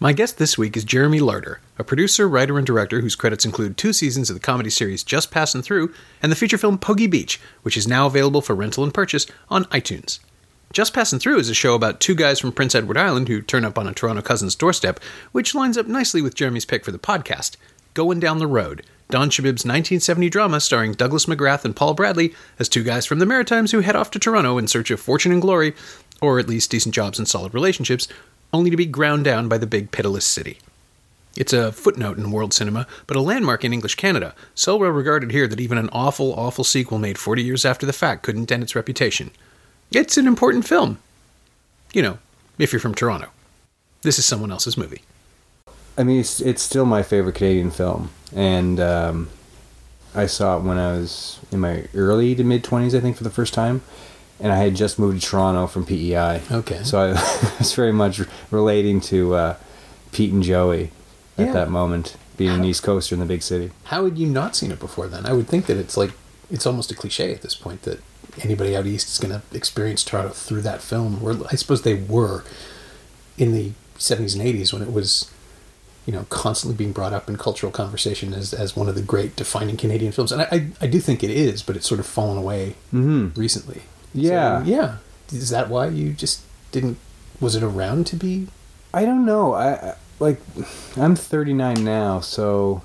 My guest this week is Jeremy Larter, a producer, writer, and director whose credits include two seasons of the comedy series Just Passing Through and the feature film Pogey Beach, which is now available for rental and purchase on iTunes. Just Passing Through is a show about two guys from Prince Edward Island who turn up on a Toronto cousin's doorstep, which lines up nicely with Jeremy's pick for the podcast Going Down the Road, Don Shebib's 1970 drama starring Douglas McGrath and Paul Bradley as two guys from the Maritimes who head off to Toronto in search of fortune and glory, or at least decent jobs and solid relationships, only to be ground down by the big pitiless city. It's a footnote in world cinema, but a landmark in English Canada, so well regarded here that even an awful, awful sequel made 40 years after the fact couldn't dent its reputation. It's an important film. You know, if you're from Toronto. This is someone else's movie. I mean, it's it's still my favorite Canadian film, and um, I saw it when I was in my early to mid twenties, I think, for the first time, and I had just moved to Toronto from PEI. Okay. So I was very much relating to uh, Pete and Joey at Yeah. that moment, being an East Coaster in the big city. How had you not seen it before then? I would think that it's like, it's almost a cliche at this point that anybody out east is going to experience Toronto through that film. Where I suppose they were in the 70s and 80s when it was, you know, constantly being brought up in cultural conversation as, as one of the great defining Canadian films. And I, I, I do think it is, but it's sort of fallen away Mm-hmm. recently. Yeah. So, yeah. Is that why you just didn't, was it around to be? I don't know. I like I'm 39 now, so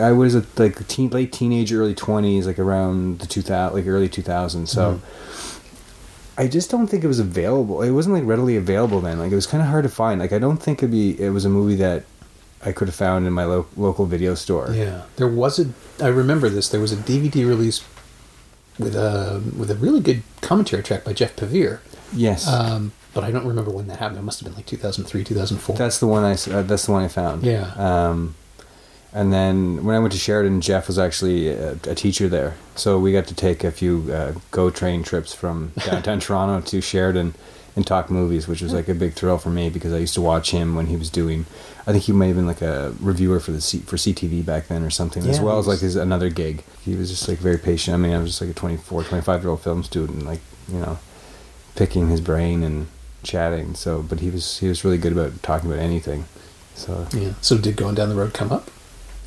I was a, like teen, late teenage, early 20s, like around the 2000, like early 2000s. So mm-hmm. I just don't think it was available. It wasn't like readily available then. Like it was kind of hard to find. Like I don't think it'd be. It was a movie that I could have found in my lo- local video store. Yeah, there was a. I remember this. There was a DVD release with a with a really good commentary track by Geoff Pevere. Yes, Um, but I don't remember when that happened. It must have been like 2003, 2004. that's the one I Uh, that's the one I found. Yeah. Um, and then when I went to Sheridan, Jeff was actually a, a teacher there, so we got to take a few uh, go train trips from downtown Toronto to Sheridan and talk movies, which was like a big thrill for me because I used to watch him when he was doing. I think he might have been like a reviewer for the C, for CTV back then or something, as well as like his another gig. He was just like very patient. I mean, I was just like a 24, 25 year old film student, like you know, picking his brain and chatting. So, but he was he was really good about talking about anything. So yeah. So did going down the road come up?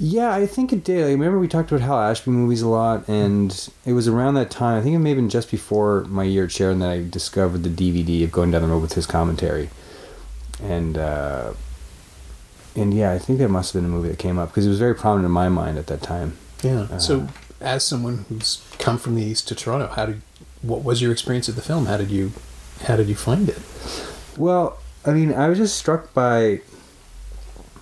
yeah, I think it did. I remember we talked about Hal Ashby movies a lot, and it was around that time. I think it may have been just before my year at Sheridan that I discovered the DVD of Going Down the Road with his commentary, and uh, and yeah, I think that must have been a movie that came up because it was very prominent in my mind at that time. Yeah. Uh, so as someone who's come from the east to Toronto, how did what was your experience of the film? How did you how did you find it? Well, I mean, I was just struck by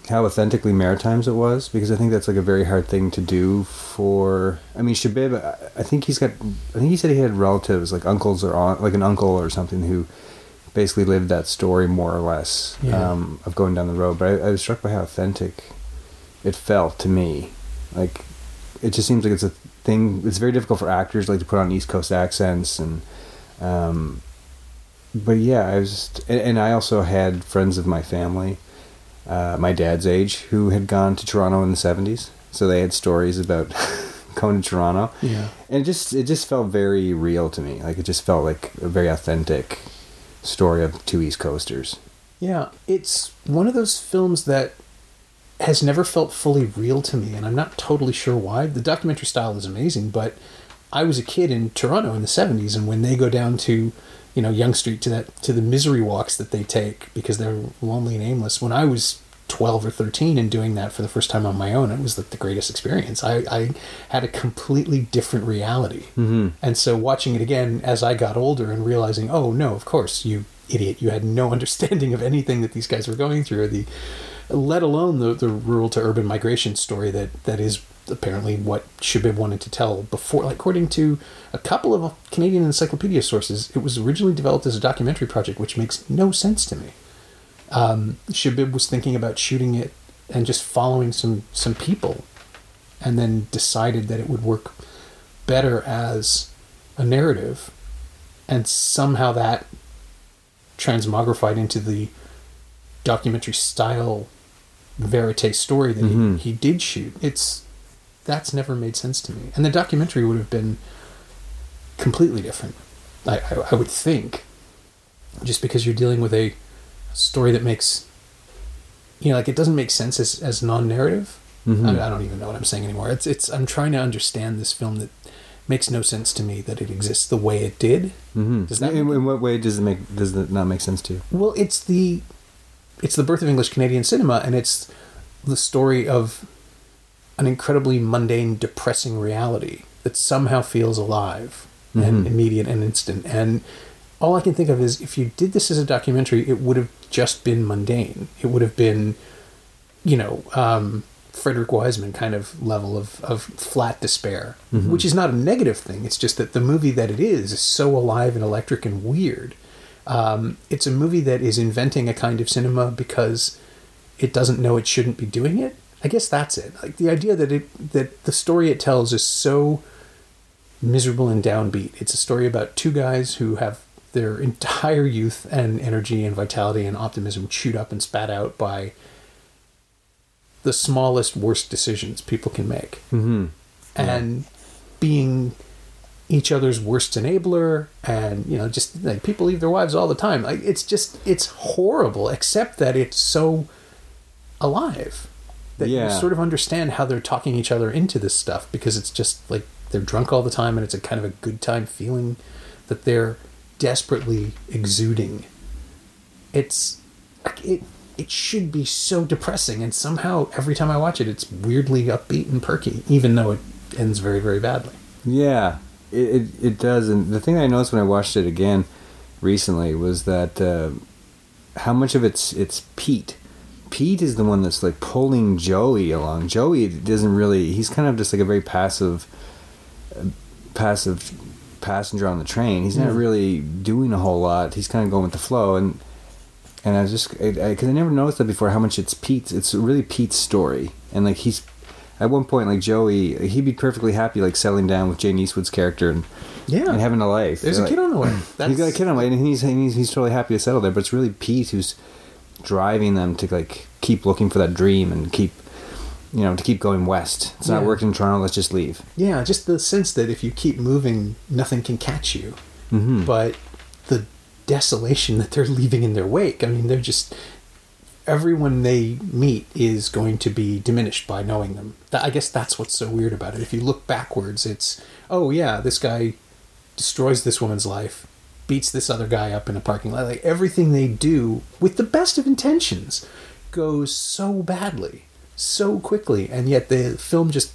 how authentically Maritimes it was because I think that's like a very hard thing to do for. I mean, Shebib, I- I think he's got. I think he said he had relatives like uncles or aunt, like an uncle or something who basically lived that story more or less Yeah. um, of going down the road. But I, I was struck by how authentic it felt to me. Like it just seems like it's a thing. It's very difficult for actors like to put on East Coast accents and. Um, but yeah, I was, just, and, and I also had friends of my family, uh, my dad's age, who had gone to Toronto in the seventies. So they had stories about going to Toronto, Yeah. and it just it just felt very real to me. Like it just felt like very authentic story of two East Coasters. Yeah, it's one of those films that has never felt fully real to me, and I'm not totally sure why. The documentary style is amazing, but I was a kid in Toronto in the '70s, and when they go down to, you know, Yonge Street to that to the misery walks that they take because they're lonely and aimless. When I was 12 or 13 and doing that for the first time on my own, it was like the greatest experience. I, I had a completely different reality. Mm-hmm. And so watching it again as I got older and realizing, oh no, of course, you idiot, you had no understanding of anything that these guys were going through, or the let alone the, the rural to urban migration story that, that is apparently what Shebib wanted to tell before. Like, according to a couple of Canadian encyclopedia sources, it was originally developed as a documentary project, which makes no sense to me. Um, Shebib was thinking about shooting it and just following some some people, and then decided that it would work better as a narrative, and somehow that transmogrified into the documentary style verite story that Mhm. he, he did shoot. It's that's never made sense to me, and the documentary would have been completely different. I, I, I would think, just because you're dealing with a story that makes, you know, like it doesn't make sense as, as non-narrative. Mhm. I, I don't even know what I'm saying anymore. It's it's I'm trying to understand this film that makes no sense to me that it exists the way it did. Mm-hmm. Does that in, in what way does it make does it not make sense to you? Well, it's the it's the birth of English Canadian cinema, and it's the story of an incredibly mundane, depressing reality that somehow feels alive and Mhm. immediate and instant. And all I can think of is if you did this as a documentary, it would have just been mundane. It would have been, you know, um, Frederick Wiseman kind of level of, of flat despair, Mhm. which is not a negative thing. It's just that the movie that it is is so alive and electric and weird. Um, it's a movie that is inventing a kind of cinema because it doesn't know it shouldn't be doing it. I guess that's it. Like the idea that it that the story it tells is so miserable and downbeat. It's a story about two guys who have their entire youth and energy and vitality and optimism chewed up and spat out by the smallest worst decisions people can make Mm-hmm. and being each other's worst enabler and you know just like people leave their wives all the time like it's just it's horrible except that it's so alive that Yeah. you sort of understand how they're talking each other into this stuff because it's just like they're drunk all the time and it's a kind of a good time feeling that they're desperately exuding it's it it should be so depressing and somehow every time i watch it it's weirdly upbeat and perky even though it ends very very badly Yeah, it, it it does. And the thing I noticed when I watched it again recently was that uh, how much of it's it's Pete. Pete is the one that's like pulling Joey along. Joey doesn't really. He's kind of just like a very passive, uh, passive passenger on the train. He's not Mm. really doing a whole lot. He's kind of going with the flow and. And I was just because I, 'cause I never noticed that before how much it's Pete's. It's really Pete's story, and like he's at one point like Joey, he'd be perfectly happy like settling down with Jane Eastwood's character and yeah and having a life. there's a Like, kid on the way he's got a kid on the way, and he's, and he's he's totally happy to settle there. But it's really Pete who's driving them to like keep looking for that dream and keep you know to keep going west. It's not Yeah. working in Toronto. Let's just leave. yeah just the sense that if you keep moving nothing can catch you Mm-hmm. but the desolation that they're leaving in their wake i mean they're just everyone they meet is going to be diminished by knowing them i guess that's what's so weird about it if you look backwards it's oh yeah this guy destroys this woman's life beats this other guy up in a parking lot like everything they do with the best of intentions goes so badly so quickly and yet the film just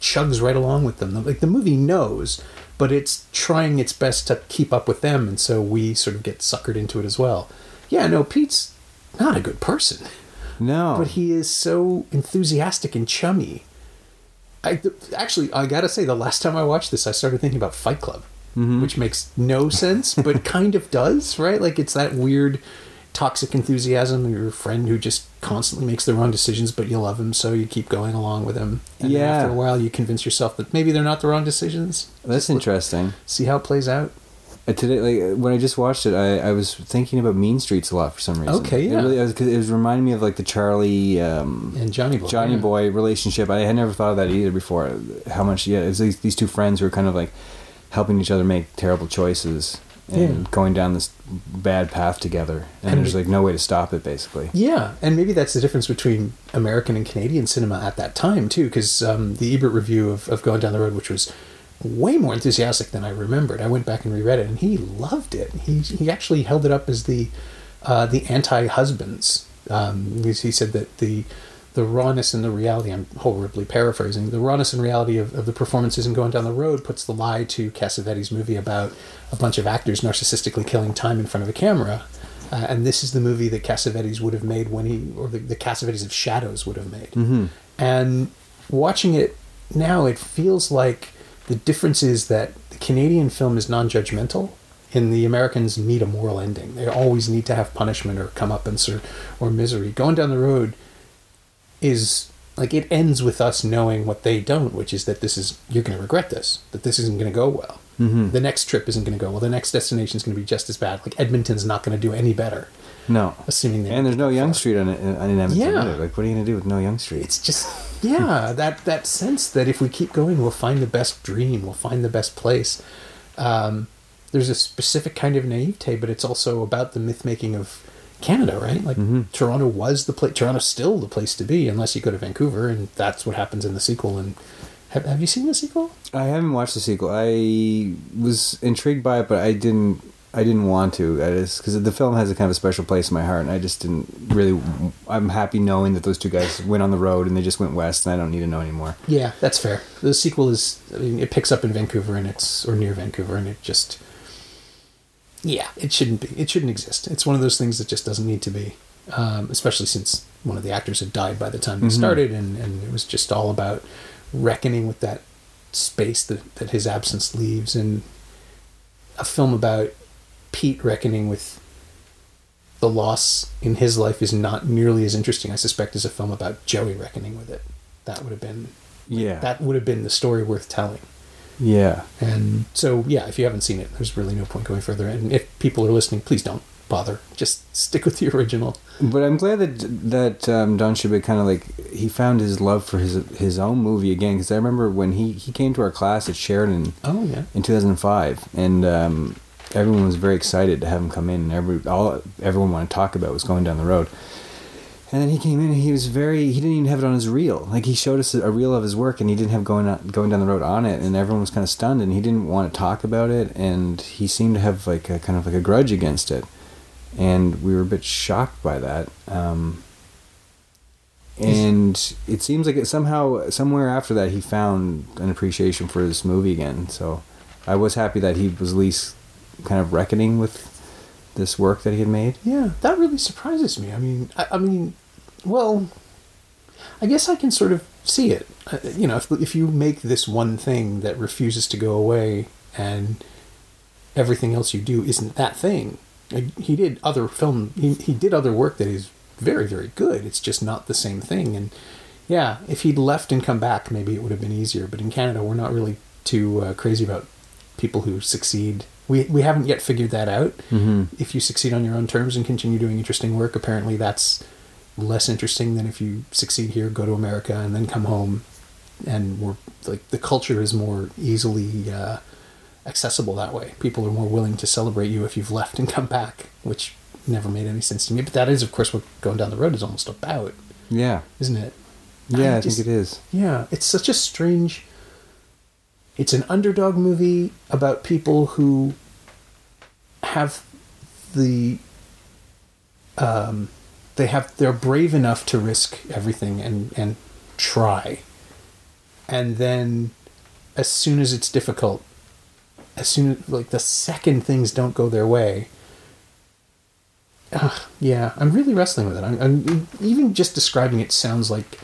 chugs right along with them. Like the movie knows, but it's trying its best to keep up with them, and so we sort of get suckered into it as well. Yeah, no, Pete's not a good person, No, but he is so enthusiastic and chummy. I th- actually, I gotta say, the last time I watched this, I started thinking about Fight Club, Mhm. which makes no sense, but kind of does, right? Like it's that weird toxic enthusiasm your friend who just constantly makes the wrong decisions, but you love him, so you keep going along with him. And Yeah. after a while, you convince yourself that maybe they're not the wrong decisions. that's interesting. See how it plays out. Uh, today, like when I just watched it, I, I was thinking about Mean Streets a lot for some reason. Okay, It yeah. really, it was, 'cause it was reminding me of like the Charlie. Um, And Johnny Boy. Johnny yeah. Boy relationship. I had never thought of that either before. How much, yeah, it's these, these two friends who are kind of like helping each other make terrible choices and Yeah. going down this bad path together. And, And- there's like no way to stop it, basically. Yeah, and maybe that's the difference between American and Canadian cinema at that time too, because um, the Ebert review of, of Going Down the Road, which was way more enthusiastic than I remembered. I went back and reread it, and he loved it. He he actually held it up as the uh, the anti husbands. Um, he said that the the rawness and the reality. I'm horribly paraphrasing. The rawness and reality of, of the performances in Going Down the Road puts the lie to Cassavetes' movie about a bunch of actors narcissistically killing time in front of a camera. Uh, and this is the movie that Cassavetes would have made when he, or the, the Cassavetes of Shadows would have made. Mm-hmm. And watching it now, it feels like the difference is that the Canadian film is non judgmental, and the Americans need a moral ending. They always need to have punishment or comeuppance or, or misery. Going down the road is like it ends with us knowing what they don't, which is that this is you're going to regret this, that this isn't going to go well. Mm-hmm. The next trip isn't going to go well. The next destination is going to be just as bad. Like Edmonton's not going to do any better, No. assuming they And there's no Yonge. Street on it in Edmonton. Yeah. either. Like, what are you gonna do with no Yonge Street? It's just yeah, that that sense that if we keep going, we'll find the best dream, we'll find the best place. Um, there's a specific kind of naivete, but it's also about the myth making of Canada, right? Like Mhm. Toronto was the place. Toronto's still the place to be, unless you go to Vancouver, and that's what happens in the sequel. And have, have you seen the sequel? I haven't watched the sequel. I was intrigued by it, but I didn't. I didn't want to. I just because the film has a kind of a special place in my heart, and I just didn't really. I'm happy knowing that those two guys went on the road and they just went west, and I don't need to know anymore. Yeah, that's fair. The sequel is, I mean, it picks up in Vancouver and it's or near Vancouver, and it just, yeah, it shouldn't be. It shouldn't exist. It's one of those things that just doesn't need to be, um, especially since one of the actors had died by the time they Mhm. started, and and it was just all about reckoning with that space that that his absence leaves, and a film about Pete reckoning with the loss in his life is not nearly as interesting, I suspect, as a film about Joey reckoning with it. That would have been Yeah. that would have been the story worth telling. Yeah. And so, yeah, if you haven't seen it, there's really no point going further. And if people are listening, please don't bother. Just stick with the original. But I'm glad that that um, Don Shebib kind of like he found his love for his his own movie again. Because I remember when he he came to our class at Sheridan Oh yeah, in 2005, and um, everyone was very excited to have him come in. And every all everyone wanted to talk about was going down the road. And then he came in, and he was very. He didn't even have it on his reel. Like he showed us a reel of his work, and he didn't have going on, going down the road on it. And everyone was kind of stunned, and he didn't want to talk about it. And he seemed to have like a kind of like a grudge against it. And we were a bit shocked by that. Um, and it seems like it somehow somewhere after that he found an appreciation for his movie again. So I was happy that he was at least kind of reckoning with this work that he had made. yeah, that really surprises me. I mean, I, I mean, well, I guess I can sort of see it. Uh, you know, if if you make this one thing that refuses to go away, and everything else you do isn't that thing. He did other film. He he did other work that is very very good. It's just not the same thing. And yeah, if he'd left and come back, maybe it would have been easier. But in Canada, we're not really too uh, crazy about people who succeed. We we haven't yet figured that out. Mm-hmm. If you succeed on your own terms and continue doing interesting work, apparently that's less interesting than if you succeed here, go to America, and then come home. And we're like the culture is more easily uh, accessible that way. People are more willing to celebrate you if you've left and come back, which never made any sense to me. But that is, of course, what going down the road is almost about, Yeah, isn't it? yeah, I, just- think it is. Yeah, it's such a strange. It's an underdog movie about people who have the. Um, they have they're brave enough to risk everything and and try. And then, as soon as it's difficult, as soon as like the second things don't go their way. Ugh, yeah, I'm really wrestling with it. I'm, I'm even just describing it sounds like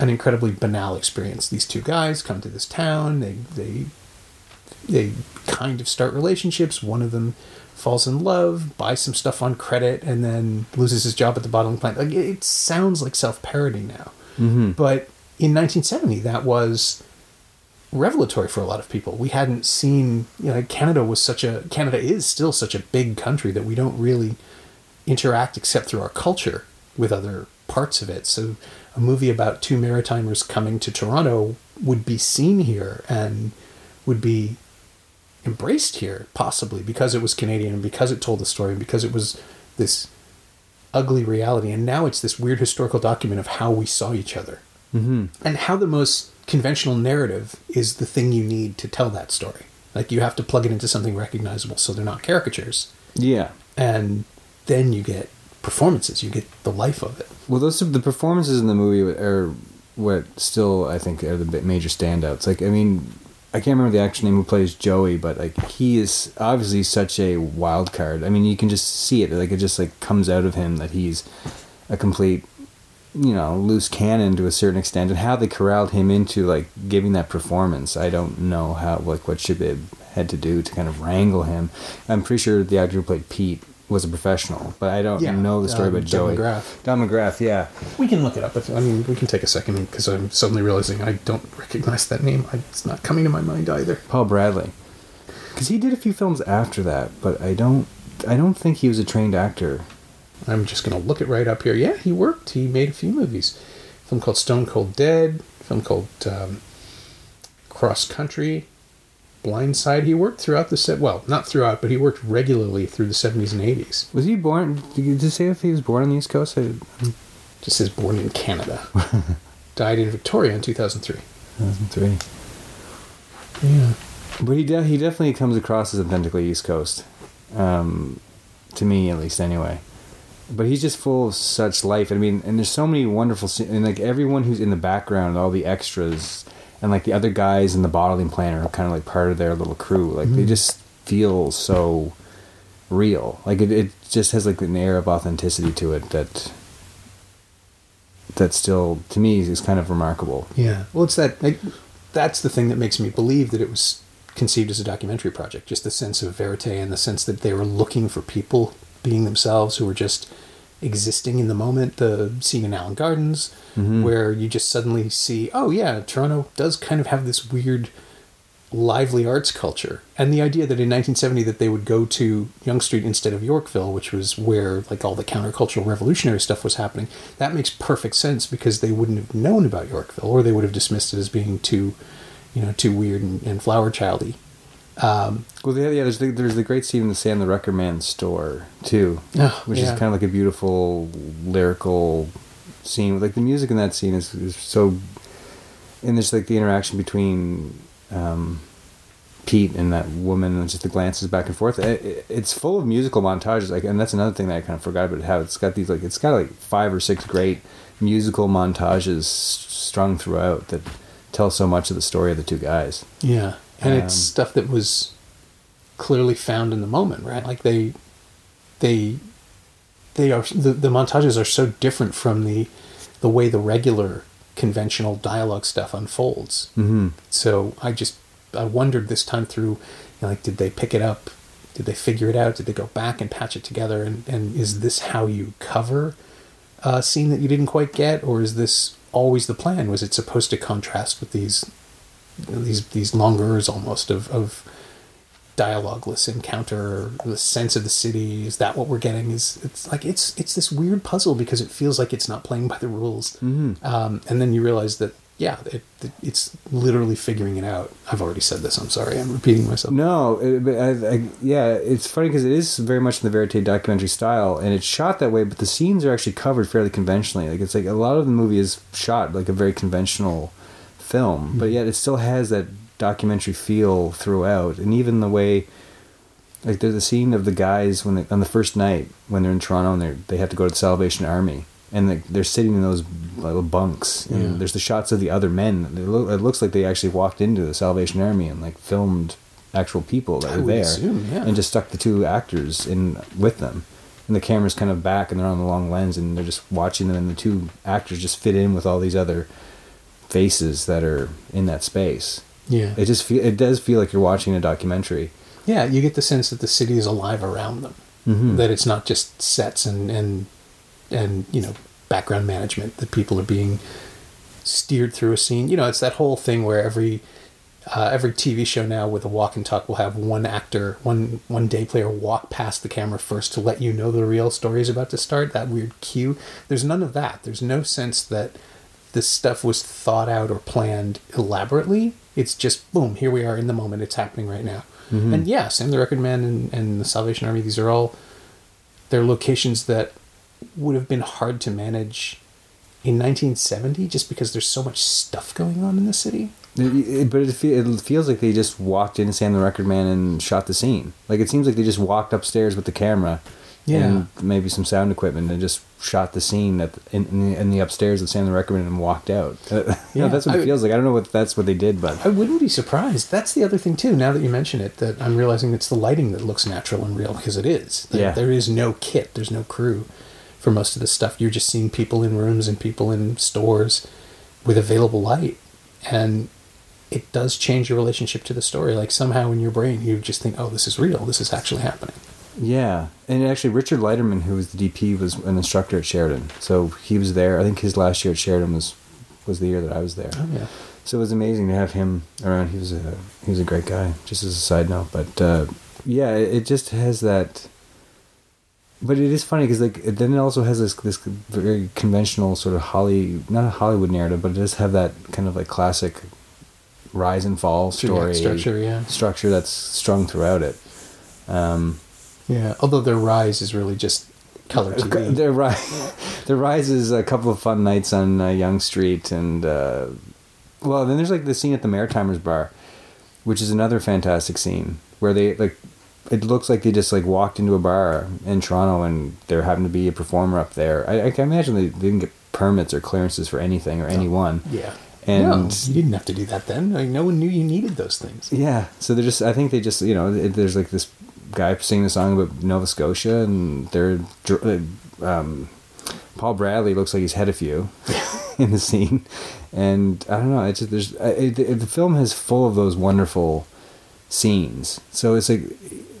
an incredibly banal experience. These two guys come to this town. They they they kind of start relationships. One of them falls in love, buys some stuff on credit, and then loses his job at the bottling plant. Like it, sounds like self parody now, Mm-hmm. but in 1970 that was revelatory for a lot of people. We hadn't seen you know Canada was such a Canada is still such a big country that we don't really interact except through our culture with other parts of it. So a movie about two maritimers coming to Toronto would be seen here and would be embraced here possibly because it was Canadian and because it told the story and because it was this ugly reality and now it's this weird historical document of how we saw each other Mm-hmm. and how the most conventional narrative is the thing you need to tell that story. Like you have to plug it into something recognizable so they're not caricatures. Yeah. And then you get performances, you get the life of it. Well, those the performances in the movie are what still I think are the major standouts. Like, I mean, I can't remember the actor name who plays Joey, but like he is obviously such a wild card. I mean, you can just see it. Like it just like comes out of him that he's a complete, you know, loose cannon to a certain extent. And how they corralled him into like giving that performance, I don't know how like what Shebib had to do to kind of wrangle him. I'm pretty sure the actor who played Pete was a professional, but I don't Yeah, know the story um, about Doug Joey. McGrath. Don McGrath, yeah. We can look it up. If, I mean, we can take a second because I'm suddenly realizing I don't recognize that name. I, it's not coming to my mind either. Paul Bradley, because he did a few films after that, but I don't, I don't think he was a trained actor. I'm just going to look it right up here. Yeah, he worked. He made a few movies. A film called Stone Cold Dead. A film called um, Cross Country. Blindside. He worked throughout the set. Well, not throughout, but he worked regularly through the 70s and 80s. Was he born? Did you say if he was born on the East Coast? I, Just says born in Canada. Died in Victoria in 2003. 2003. Yeah. But he de- he definitely comes across as authentically East Coast, um, to me at least anyway. But he's just full of such life. I mean, and there's so many wonderful scenes, and like everyone who's in the background, all the extras, and like the other guys in the bottling plant are kind of like part of their little crew. Like they Mhm. just feel so real. Like it, it just has like an air of authenticity to it that that still to me is kind of remarkable. Yeah. Well, it's that. Like, that's the thing that makes me believe that it was conceived as a documentary project. Just the sense of verite and the sense that they were looking for people being themselves who were just existing in the moment. The scene in Allan Gardens, Mhm. where you just suddenly see, oh yeah, Toronto does kind of have this weird lively arts culture and the idea that in 1970 that they would go to Yonge Street instead of Yorkville which was where like all the countercultural revolutionary stuff was happening that makes perfect sense because they wouldn't have known about Yorkville or they would have dismissed it as being too you know too weird and, and flower childy um, Well, yeah, yeah. There's the, there's the great scene in the Sam the Record Man store too, Oh, which yeah. is kind of like a beautiful lyrical scene. Like the music in that scene is, is so, and there's like the interaction between um, Pete and that woman, and just the glances back and forth. It, it- it's full of musical montages. Like, and that's another thing that I kind of forgot about how it's got these like it's got like five or six great musical montages strung throughout that tell so much of the story of the two guys. Yeah, and it's Um, stuff that was clearly found in the moment, right? Like they, they, they are the, the montages are so different from the, the way the regular conventional dialogue stuff unfolds. Mm-hmm. So I just I wondered this time through, you know, like did they pick it up? Did they figure it out? Did they go back and patch it together? And and is this how you cover a scene that you didn't quite get, or is this always the plan? Was it supposed to contrast with these these these longers almost of of dialogueless encounter the sense of the city is that what we're getting is it's like it's it's this weird puzzle because it feels like it's not playing by the rules Mhm. um, and then you realize that yeah it, it, it's literally figuring it out i've already said this i'm sorry i'm repeating myself No, it, but I, I, yeah, it's funny because it is very much in the verite documentary style, and it's shot that way. But the scenes are actually covered fairly conventionally. Like it's like a lot of the movie is shot like a very conventional film, but mm-hmm. yet it still has that documentary feel throughout, and even the way. Like there's a scene of the guys when they, on the first night when they're in Toronto and they they have to go to the Salvation Army and they, they're sitting in those little bunks and Yeah. there's the shots of the other men. It looks like they actually walked into the Salvation Army and like filmed actual people that I were there assume, yeah. and just stuck the two actors in with them. And the camera's kind of back and they're on the long lens and they're just watching them and the two actors just fit in with all these other faces that are in that space. yeah It just feel it does feel like you're watching a documentary. yeah you get the sense that the city is alive around them Mhm. that it's not just sets and and and you know background management that people are being steered through a scene you know it's that whole thing where every uh, every TV show now with a walk and talk will have one actor, one one day player walk past the camera first to let you know the real story is about to start. That weird cue. There's none of that. There's no sense that this stuff was thought out or planned elaborately. It's just boom, here we are in the moment. It's happening right now. Mm-hmm. And yeah, Sam the Record Man and, and the Salvation Army. These are all they're locations that would have been hard to manage in 1970 just because there's so much stuff going on in the city. It, it- but it, fe- it feels like they just walked in Sam the Record Man and shot the scene. Like it seems like they just walked upstairs with the camera Yeah. and maybe some sound equipment and just shot the scene at in, in, the, in the upstairs of Sam the Record and walked out. Uh, Yeah, that's what it feels like. I don't know what that's what they did, but I wouldn't be surprised. That's the other thing too. Now that you mention it, that I'm realizing it's the lighting that looks natural and real because it is. There, Yeah. there is no kit. There's no crew for most of this stuff. You're just seeing people in rooms and people in stores with available light, and it does change your relationship to the story. Like somehow in your brain, you just think, "Oh, this is real. This is actually happening." Yeah, and actually, Richard Leiterman, who was the DP, was an instructor at Sheridan. So he was there. I think his last year at Sheridan was was the year that I was there. Oh yeah. So it was amazing to have him around. He was a he was a great guy. Just as a side note, but uh, yeah, it, it just has that. But it is funny because like then it also has this this very conventional sort of Holly not a Hollywood narrative, but it does have that kind of like classic rise and fall story structure, yeah. structure that's strung throughout it. Um, Yeah. Although their rise is really just color TV. their rise, their rise is a couple of fun nights on uh, Yonge Street, and uh, well, then there's like the scene at the Maritimers bar, which is another fantastic scene where they like. It looks like they just like walked into a bar in Toronto and there happened to be a performer up there. I, I can imagine they didn't get permits or clearances for anything or anyone. yeah. And no, you didn't have to do that then. Like, no one knew you needed those things. Yeah, so they're just. I think they just. You know, there's like this guy singing a song about Nova Scotia, and they're. Um, Paul Bradley looks like he's had a few in the scene, and I don't know. It's just, there's it, it, the film is full of those wonderful scenes. So it's like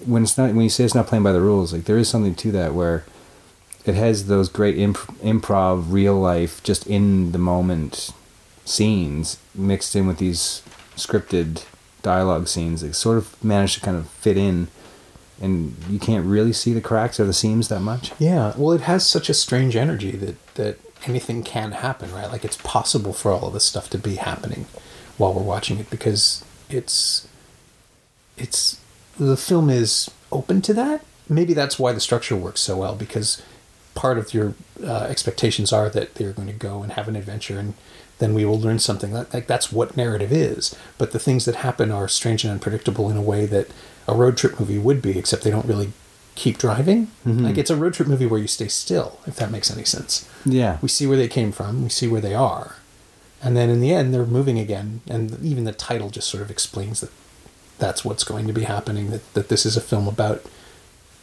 when it's not when you say it's not playing by the rules, like there is something to that where it has those great imp- improv, real life, just in the moment scenes mixed in with these scripted dialogue scenes. They sort of manage to kind of fit in, and you can't really see the cracks or the seams that much. Yeah. Well, it has such a strange energy that that anything can happen, right? Like it's possible for all of this stuff to be happening while we're watching it because it's it's the film is open to that. Maybe that's why the structure works so well because part of your uh, expectations are that they're going to go and have an adventure and then we will learn something like, like that's what narrative is but the things that happen are strange and unpredictable in a way that a road trip movie would be except they don't really keep driving mm-hmm. like it's a road trip movie where you stay still if that makes any sense Yeah, we see where they came from, we see where they are, and then in the end they're moving again. And even the title just sort of explains that that's what's going to be happening. That that this is a film about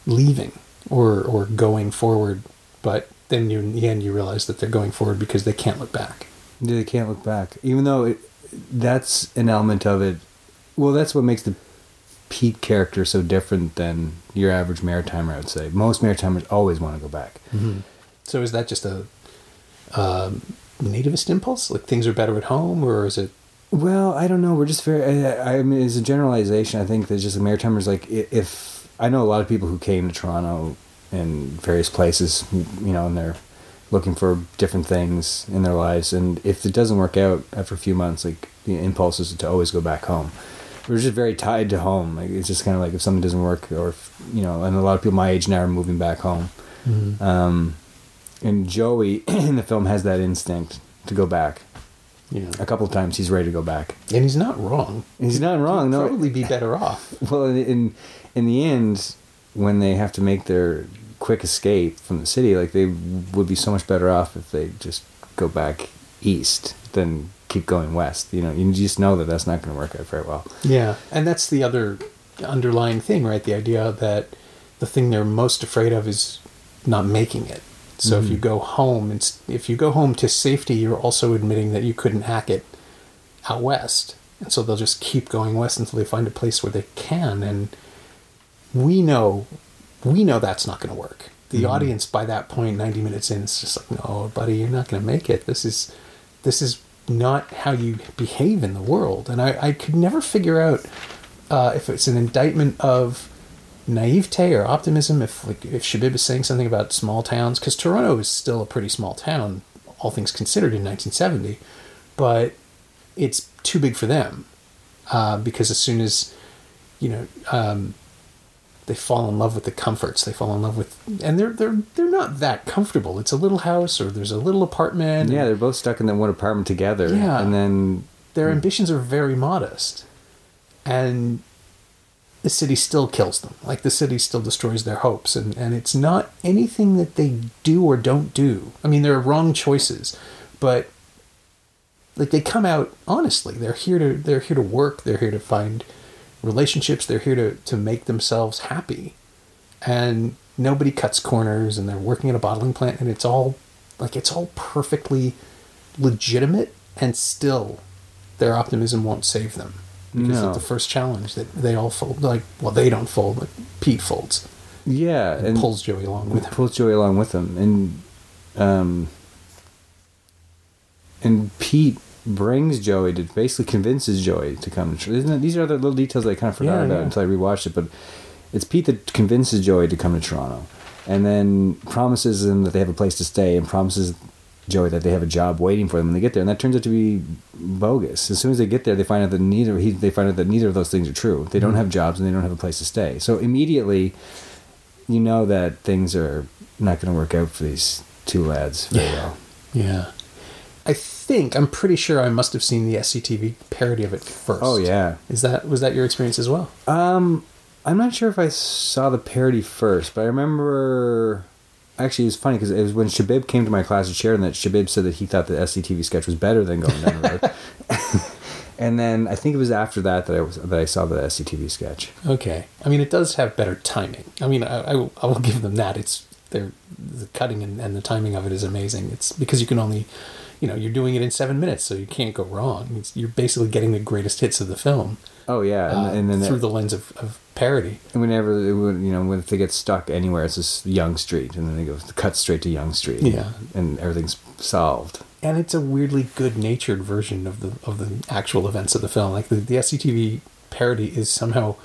leaving or or going forward. But then you, in the end you realize that they're going forward because they can't look back. they can't look back, even though it, that's an element of it. Well, that's what makes the Pete character so different than your average maritimer. I would say most maritimers always want to go back. So is that just a um, nativist impulse? Like things are better at home, or is it? Well, I don't know. We're just very. I, I mean, it's a generalization. I think that just the Maritimers, like, if I know a lot of people who came to Toronto and various places, you know, and they're looking for different things in their lives, and if it doesn't work out after a few months, like the impulse is to always go back home. We're just very tied to home. Like it's just kind of like if something doesn't work, or if, you know, and a lot of people my age now are moving back home. Um, and Joey in the film has that instinct to go back. Yeah. A couple of times he's ready to go back. And he's not wrong. He's not wrong. He'd No, probably be better off. well, in, in in the end, when they have to make their quick escape from the city, like they would be so much better off if they just go back east than keep going west. You know, you just know that that's not going to work out very well. Yeah, and that's the other underlying thing, right? The idea that the thing they're most afraid of is not making it. So if you mm-hmm. go home and if you go home to safety, you're also admitting that you couldn't hack it out west, and so they'll just keep going west until they find a place where they can. And we know, we know that's not going to work. The mm-hmm. audience by that point, ninety minutes in, is just like, no, buddy, you're not going to make it. This is, this is not how you behave in the world. And I, I could never figure out uh, if it's an indictment of naivete or optimism. If like if Shebib is saying something about small towns, because Toronto is still a pretty small town, all things considered, in 1970, but it's too big for them uh, because as soon as you know um, they fall in love with the comforts, they fall in love with, and they're they're they're not that comfortable. It's a little house or there's a little apartment. Yeah, they're both stuck in that one apartment together. Yeah. and then their hmm. ambitions are very modest and the city still kills them like the city still destroys their hopes and, and it's not anything that they do or don't do i mean there are wrong choices but like they come out honestly they're here to they're here to work they're here to find relationships they're here to, to make themselves happy and nobody cuts corners and they're working at a bottling plant and it's all like it's all perfectly legitimate and still their optimism won't save them because No. the first challenge that they all fold like well they don't fold but pete folds Yeah, and, and pulls Joey along with him. pulls Joey along with him, and um, and Pete brings Joey to basically convinces Joey to come. to Isn't it, these are the little details I kind of forgot Yeah, about yeah. until I rewatched it. But it's Pete that convinces Joey to come to Toronto, and then promises him that they have a place to stay, and promises Joey that they have a job waiting for them when they get there, and that turns out to be bogus. As soon as they get there, they find out that neither he they find out that neither of those things are true. They don't mm-hmm. have jobs and they don't have a place to stay. So immediately, you know that things are not going to work out for these two lads very Yeah. well. Yeah. I think I'm pretty sure I must have seen the SCTV parody of it first. Oh yeah. Is that was that your experience as well? Um, I'm not sure if I saw the parody first, but I remember. Actually, it was funny because it was when Shebib came to my class to share, and that Shebib said that he thought the SCTV sketch was better than going down the road. and then I think it was after that that I was that I saw the SCTV sketch. Okay. I mean, it does have better timing. I mean, I, I, will- I will give them that. It's they're the cutting and, and the timing of it is amazing. It's because you can only, you know, you're doing it in seven minutes, so you can't go wrong. It's, you're basically getting the greatest hits of the film Oh yeah, and, uh, and then through that- the lens of, of parody. and whenever would, you know when they get stuck anywhere, it's just Yonge Street, and then they go cut straight to Yonge Street. Yeah. and everything's solved. and it's a weirdly good-natured version of the of the actual events of the film. Like the the SCTV parody is somehow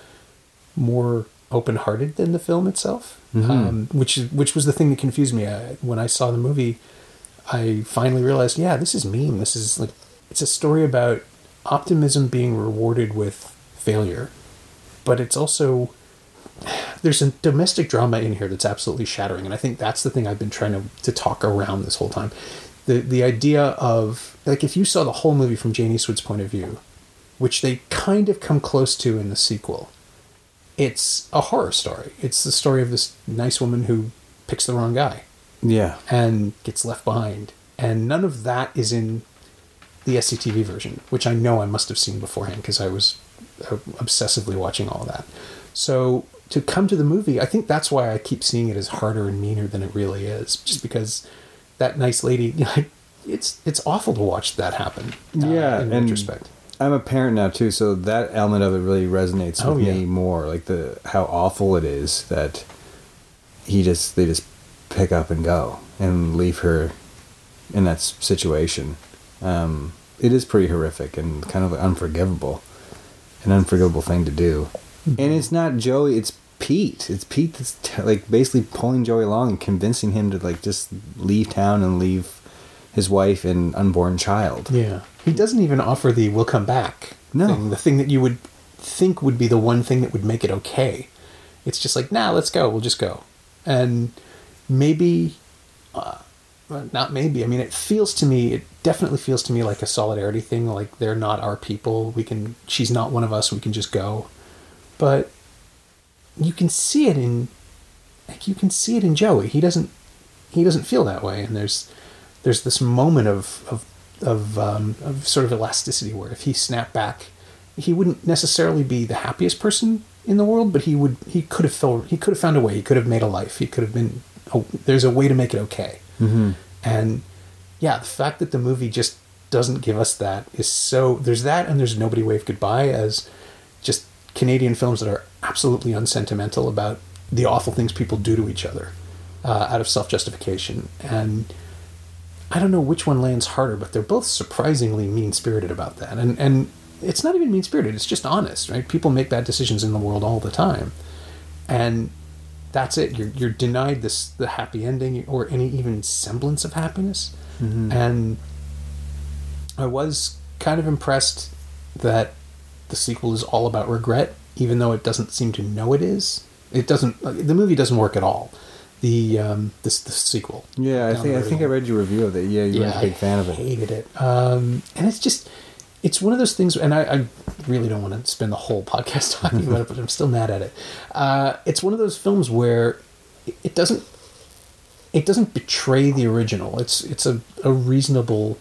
more open-hearted than the film itself, Mhm. um, which which was the thing that confused me I, when I saw the movie. I finally realized, yeah, this is mean. This is like it's a story about optimism being rewarded with failure, but it's also there's a domestic drama in here that's absolutely shattering, and I think that's the thing I've been trying to, to talk around this whole time. The the idea of like if you saw the whole movie from Jane Eastwood's point of view, which they kind of come close to in the sequel, it's a horror story. It's the story of this nice woman who picks the wrong guy Yeah, and gets left behind, and none of that is in the SCTV version, which I know I must have seen beforehand because I was uh, obsessively watching all of that. So to come to the movie, I think that's why I keep seeing it as harder and meaner than it really is, just because that nice lady, you know, it's it's awful to watch that happen. uh, Yeah, in retrospect. I'm a parent now too, so that element of it really resonates with Oh, yeah. me more. Like the how awful it is that he just they just pick up and go and leave her in that situation. Um, it is pretty horrific and kind of unforgivable, an unforgivable thing to do. Mm-hmm. And it's not Joey; it's Pete. It's Pete that's t- like basically pulling Joey along and convincing him to like just leave town and leave his wife and unborn child. Yeah. He doesn't even offer the we'll come back No. thing, the thing that you would think would be the one thing that would make it okay. It's just like, nah, let's go. We'll just go. And maybe, uh, not maybe, I mean, it feels to me, it definitely feels to me like a solidarity thing. Like they're not our people. We can, she's not one of us. We can just go. But you can see it in, like, you can see it in Joey. He doesn't, he doesn't feel that way. And there's, there's this moment of of of, um, of sort of elasticity where if he snapped back, he wouldn't necessarily be the happiest person in the world, but he would he could have felt he could have found a way. He could have made a life. He could have been. Oh, there's a way to make it okay. Mm-hmm. And yeah, the fact that the movie just doesn't give us that is so. There's that, and there's Nobody Wave Goodbye as just Canadian films that are absolutely unsentimental about the awful things people do to each other uh, out of self justification. And I don't know which one lands harder, but they're both surprisingly mean spirited about that. And and it's not even mean spirited; it's just honest, right? People make bad decisions in the world all the time, and that's it. You're you're denied this the happy ending or any even semblance of happiness. And I was kind of impressed that the sequel is all about regret, even though it doesn't seem to know it is. It doesn't. The movie doesn't work at all. The um, this the sequel. Yeah, I think I think I read your review of it. Yeah, you were a big fan of it. I it. hated it. Um, and it's just, it's one of those things, and I, I really don't want to spend the whole podcast talking about it, but I'm still mad at it. Uh, it's one of those films where it- doesn't, it doesn't betray the original. It's it's a, a reasonable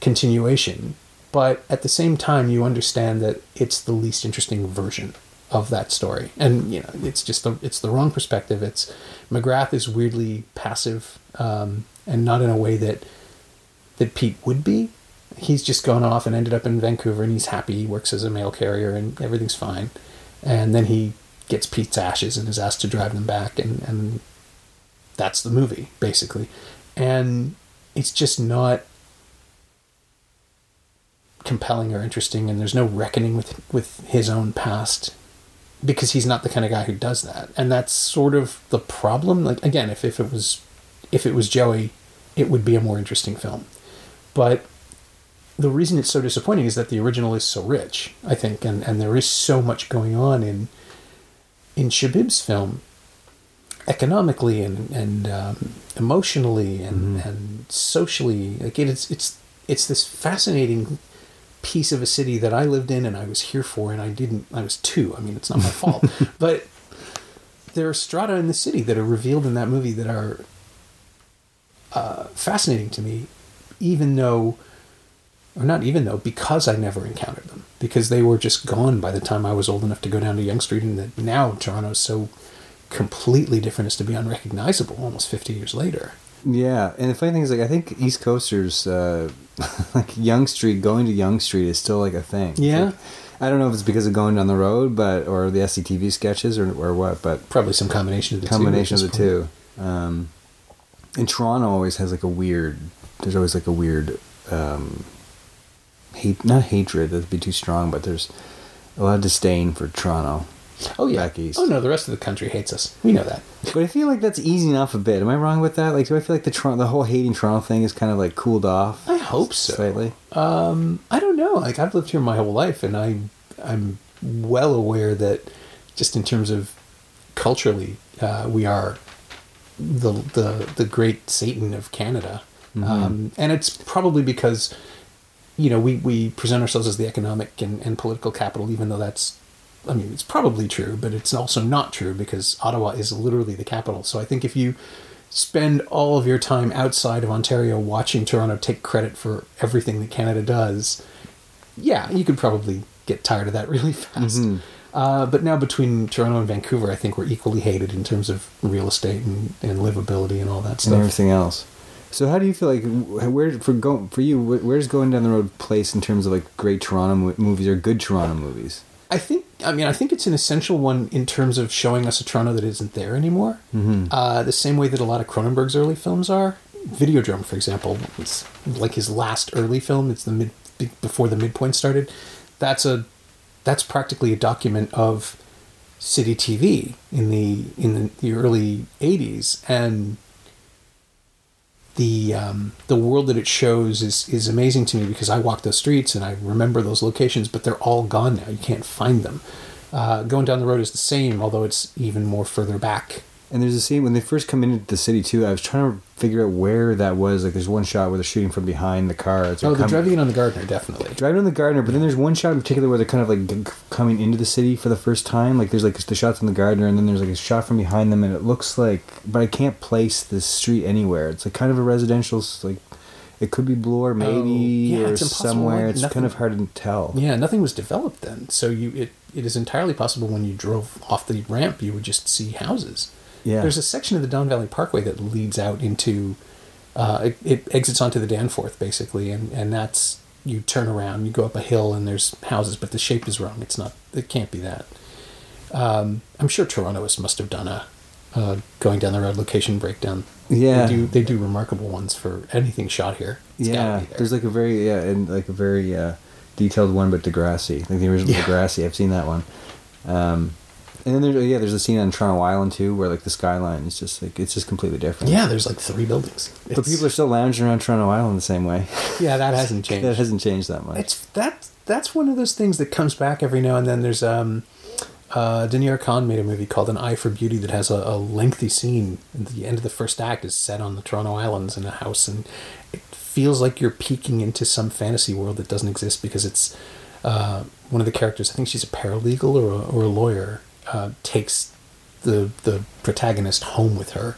continuation, but at the same time, you understand that it's the least interesting version of that story, and you know, it's just the it's the wrong perspective. It's McGrath is weirdly passive, um, and not in a way that that Pete would be. He's just gone off and ended up in Vancouver, and he's happy. He works as a mail carrier, and everything's fine. And then he gets Pete's ashes and is asked to drive them back, and and that's the movie basically, and it's just not compelling or interesting, and there's no reckoning with with his own past because he's not the kind of guy who does that, and that's sort of the problem. Like again, if if it was if it was Joey, it would be a more interesting film, but the reason it's so disappointing is that the original is so rich, I think, and, and there is so much going on in in Shebib's film, economically and and um, emotionally and Mm-hmm. and socially. Like it, it's it's it's this fascinating piece of a city that I lived in and I was here for, and I didn't. I was two. I mean, it's not my fault, but there are strata in the city that are revealed in that movie that are uh, fascinating to me, even though or not even though, because I never encountered them, because they were just gone by the time I was old enough to go down to Yonge Street, and that now Toronto's so completely different as to be unrecognizable almost 50 years later. Yeah, and the funny thing is, like, I think East Coasters, uh, like Yonge Street, going to Yonge Street is still like a thing. Yeah. like- I don't know if it's because of going down the road, but or the SCTV sketches or or what, but Probably some combination of the combination of two. the two. Um, and Toronto always has like a weird. There's always like a weird, um, hate not hatred. That'd be too strong, but there's a lot of disdain for Toronto. Oh yeah. back east. Oh no, the rest of the country hates us. We know that. But I feel like that's easing off a bit. Am I wrong with that? Like, do I feel like the Toronto, the whole hating Toronto thing is kind of like cooled off? I hope so. Slightly. Um, I don't know. Like I've lived here my whole life, and I I'm well aware that just in terms of culturally, uh, we are the the the great Satan of Canada, um, and it's probably because you know we we present ourselves as the economic and, and political capital, even though that's I mean, it's probably true, but it's also not true because Ottawa is literally the capital. So I think if you spend all of your time outside of Ontario watching Toronto take credit for everything that Canada does, yeah, you could probably get tired of that really fast. Uh, but now between Toronto and Vancouver, I think we're equally hated in terms of real estate and, and livability and all that stuff. and everything else. So how do you feel like where for go for you? Where's going down the road place in terms of like great Toronto movies or good Toronto movies? I think, I mean, I think it's an essential one in terms of showing us a Toronto that isn't there anymore. Mm-hmm. Uh, the same way that a lot of Cronenberg's early films are. Videodrome, for example, it's like his last early film. It's the mid before the midpoint started. That's a that's practically a document of Citytv in the in the, the early '80s, and the um, the world that it shows is is amazing to me because I walk those streets and I remember those locations, but they're all gone now. You can't find them. Uh, going down the road is the same, although it's even more further back. And there's a scene when they first come into the city too. I was trying to figure out where that was. Like, there's one shot where they're shooting from behind the car. It's oh, like Oh, they're come- driving in on the Gardiner, definitely. driving on the Gardiner, but then there's one shot in particular where they're kind of like g- coming into the city for the first time. Like there's like the shots on the Gardiner, and then there's like a shot from behind them, and it looks like, but I can't place the street anywhere. It's like kind of a residential, like it could be Bloor oh, maybe Oh, yeah, or it's somewhere. like, it's nothing- kind of hard to tell. Yeah, nothing was developed then, so you it, it is entirely possible when you drove off the ramp, you would just see houses. Yeah. There's a section of the Don Valley Parkway that leads out into, uh, it, it exits onto the Danforth basically, and and that's you turn around, you go up a hill, and there's houses, but the shape is wrong. It's not. It can't be that. Um, I'm sure Torontoists must have done a uh, going down the road location breakdown. Yeah. they do. They do remarkable ones for anything shot here. It's yeah, there. there's like a very yeah, and like a very uh, detailed one, but Degrassi, like the original Yeah. Degrassi. I've seen that one. Um, and then there's yeah, there's a scene on Toronto Island too, where like the skyline is just like it's just completely different. yeah, there's like three buildings. but people are still lounging around Toronto Island the same way. yeah, that hasn't changed. that hasn't changed that much. It's that that's one of those things that comes back every now and then. There's um, uh, Denys Arcand made a movie called An Eye for Beauty that has a, a lengthy scene. At the end of the first act is set on the Toronto Islands in a house, and it feels like you're peeking into some fantasy world that doesn't exist because it's uh, one of the characters. I think she's a paralegal or a, or a lawyer. Uh, takes the the protagonist home with her,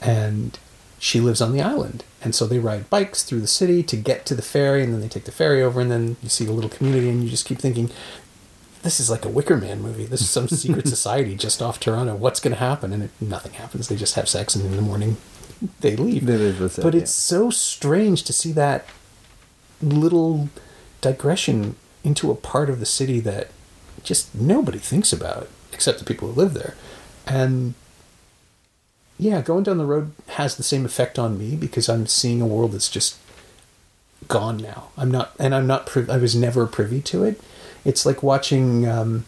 and she lives on the island. And so they ride bikes through the city to get to the ferry, and then they take the ferry over, and then you see the little community, and you just keep thinking, this is like a Wicker Man movie. This is some secret society just off Toronto. What's going to happen? And it, nothing happens. They just have sex, and in the morning they leave. They leave, it, but yeah. it's so strange to see that little digression into a part of the city that just nobody thinks about. Except the people who live there. And yeah, going down the road has the same effect on me because I'm seeing a world that's just gone now. I'm not, and I'm not. I was never privy to it. It's like watching. Um,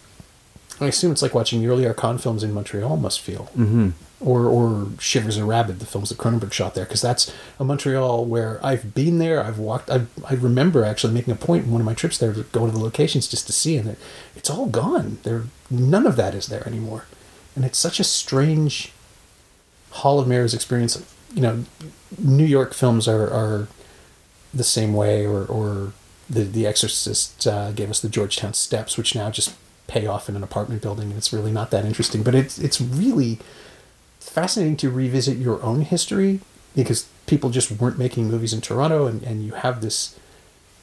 I assume it's like watching the early Arcand films in Montreal must feel, Mm-hmm. Or or Shivers and Rabid, the films that Cronenberg shot there, because that's a Montreal where I've been there. I've walked. I I remember actually making a point in one of my trips there to go to the locations just to see, and it, it's all gone. There, none of that is there anymore, and it's such a strange Hall of Mirrors experience. You know, New York films are are the same way, or or the The Exorcist uh, gave us the Georgetown Steps, which now just pay off in an apartment building, and it's really not that interesting. But it's it's really fascinating to revisit your own history because people just weren't making movies in Toronto, and, and you have this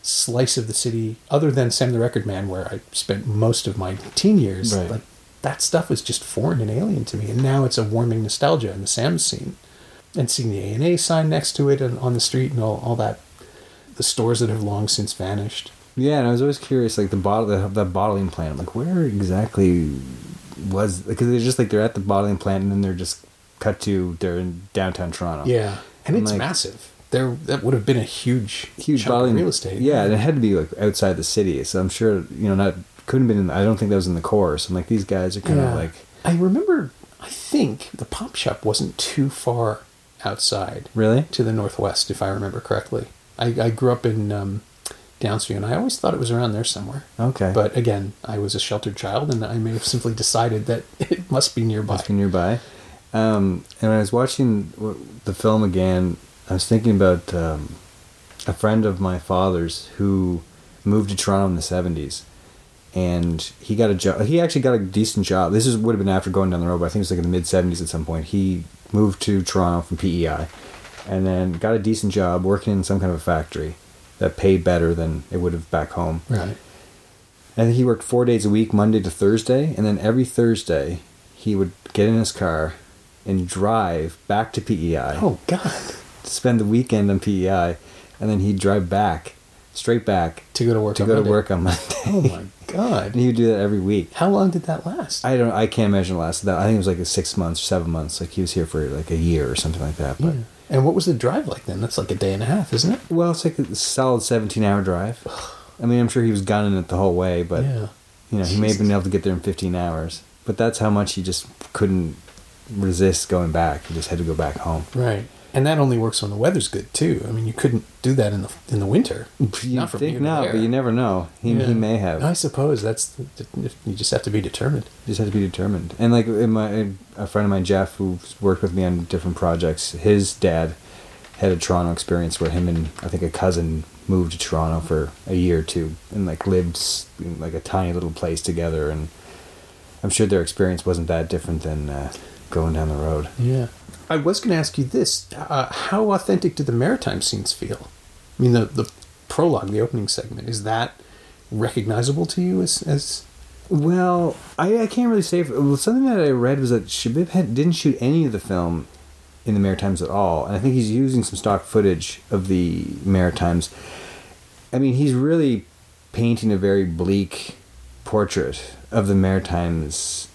slice of the city other than Sam the Record Man, where I spent most of my teen years. Right. Like that stuff was just foreign and alien to me, and now it's a warming nostalgia in the Sam scene, and seeing the A and A sign next to it and on the street and all, all that, the stores that have long since vanished. Yeah, and I was always curious, like the bottle, the, the bottling plant. I'm like, where exactly was? Because they're just like they're at the bottling plant, and then they're just cut to they're in downtown Toronto. Yeah, and it's like- massive. There, that would have been a huge, huge of real estate. Yeah, and it had to be like outside the city, so I'm sure you know not couldn't have been. In, I don't think that was in the core. So I'm like, these guys are kind of Yeah. like I remember. I think the pop shop wasn't too far outside really. to the northwest, if I remember correctly. I, I grew up in um, Downsview, and I always thought it was around there somewhere. Okay, But again, I was a sheltered child, and I may have simply decided that it must be nearby. must be nearby. Um, and when I was watching the film again, I was thinking about um, a friend of my father's who moved to Toronto in the '70s, and he got a job. He actually got a decent job. This is would have been after going down the road, but I think it was like in the mid '70s at some point. He moved to Toronto from PEI, and then got a decent job working in some kind of a factory that paid better than it would have back home. Right. Think he worked four days a week, Monday to Thursday, and then every Thursday he would get in his car and drive back to PEI Oh God. spend the weekend on PEI, and then he'd drive back, straight back To go to work. to on go to work on Monday. Oh my God. and he would do that every week. How long did that last? I don't. I can't imagine it lasted that. I think it was like a six months, seven months. Like he was here for like a year or something like that. But yeah. And what was the drive like then? That's like a day and a half, isn't it? well, it's like a solid seventeen-hour drive. I mean, I'm sure he was gunning it the whole way, but yeah. You know, he may have been able to get there in 15 hours, but that's how much he just couldn't resist going back. He just had to go back home. Right. And that only works when the weather's good too. I mean, you couldn't do that in the in the winter. You Not think not, but you never know. He, Yeah. he may have. I suppose that's you just have to be determined. You just have to be determined. And like in my a friend of mine, Jeff, who's worked with me on different projects, his dad had a Toronto experience where him and I think a cousin moved to Toronto for a year or two and like lived in like a tiny little place together. And I'm sure their experience wasn't that different than uh, going down the road. Yeah. I was going to ask you this: uh, How authentic do the maritime scenes feel? I mean, the the prologue, the opening segment, is that recognizable to you as as Well, I, I can't really say. If, well, something that I read was that Shebib had, didn't shoot any of the film in the Maritimes at all, and I think he's using some stock footage of the Maritimes. I mean, he's really painting a very bleak portrait of the Maritimes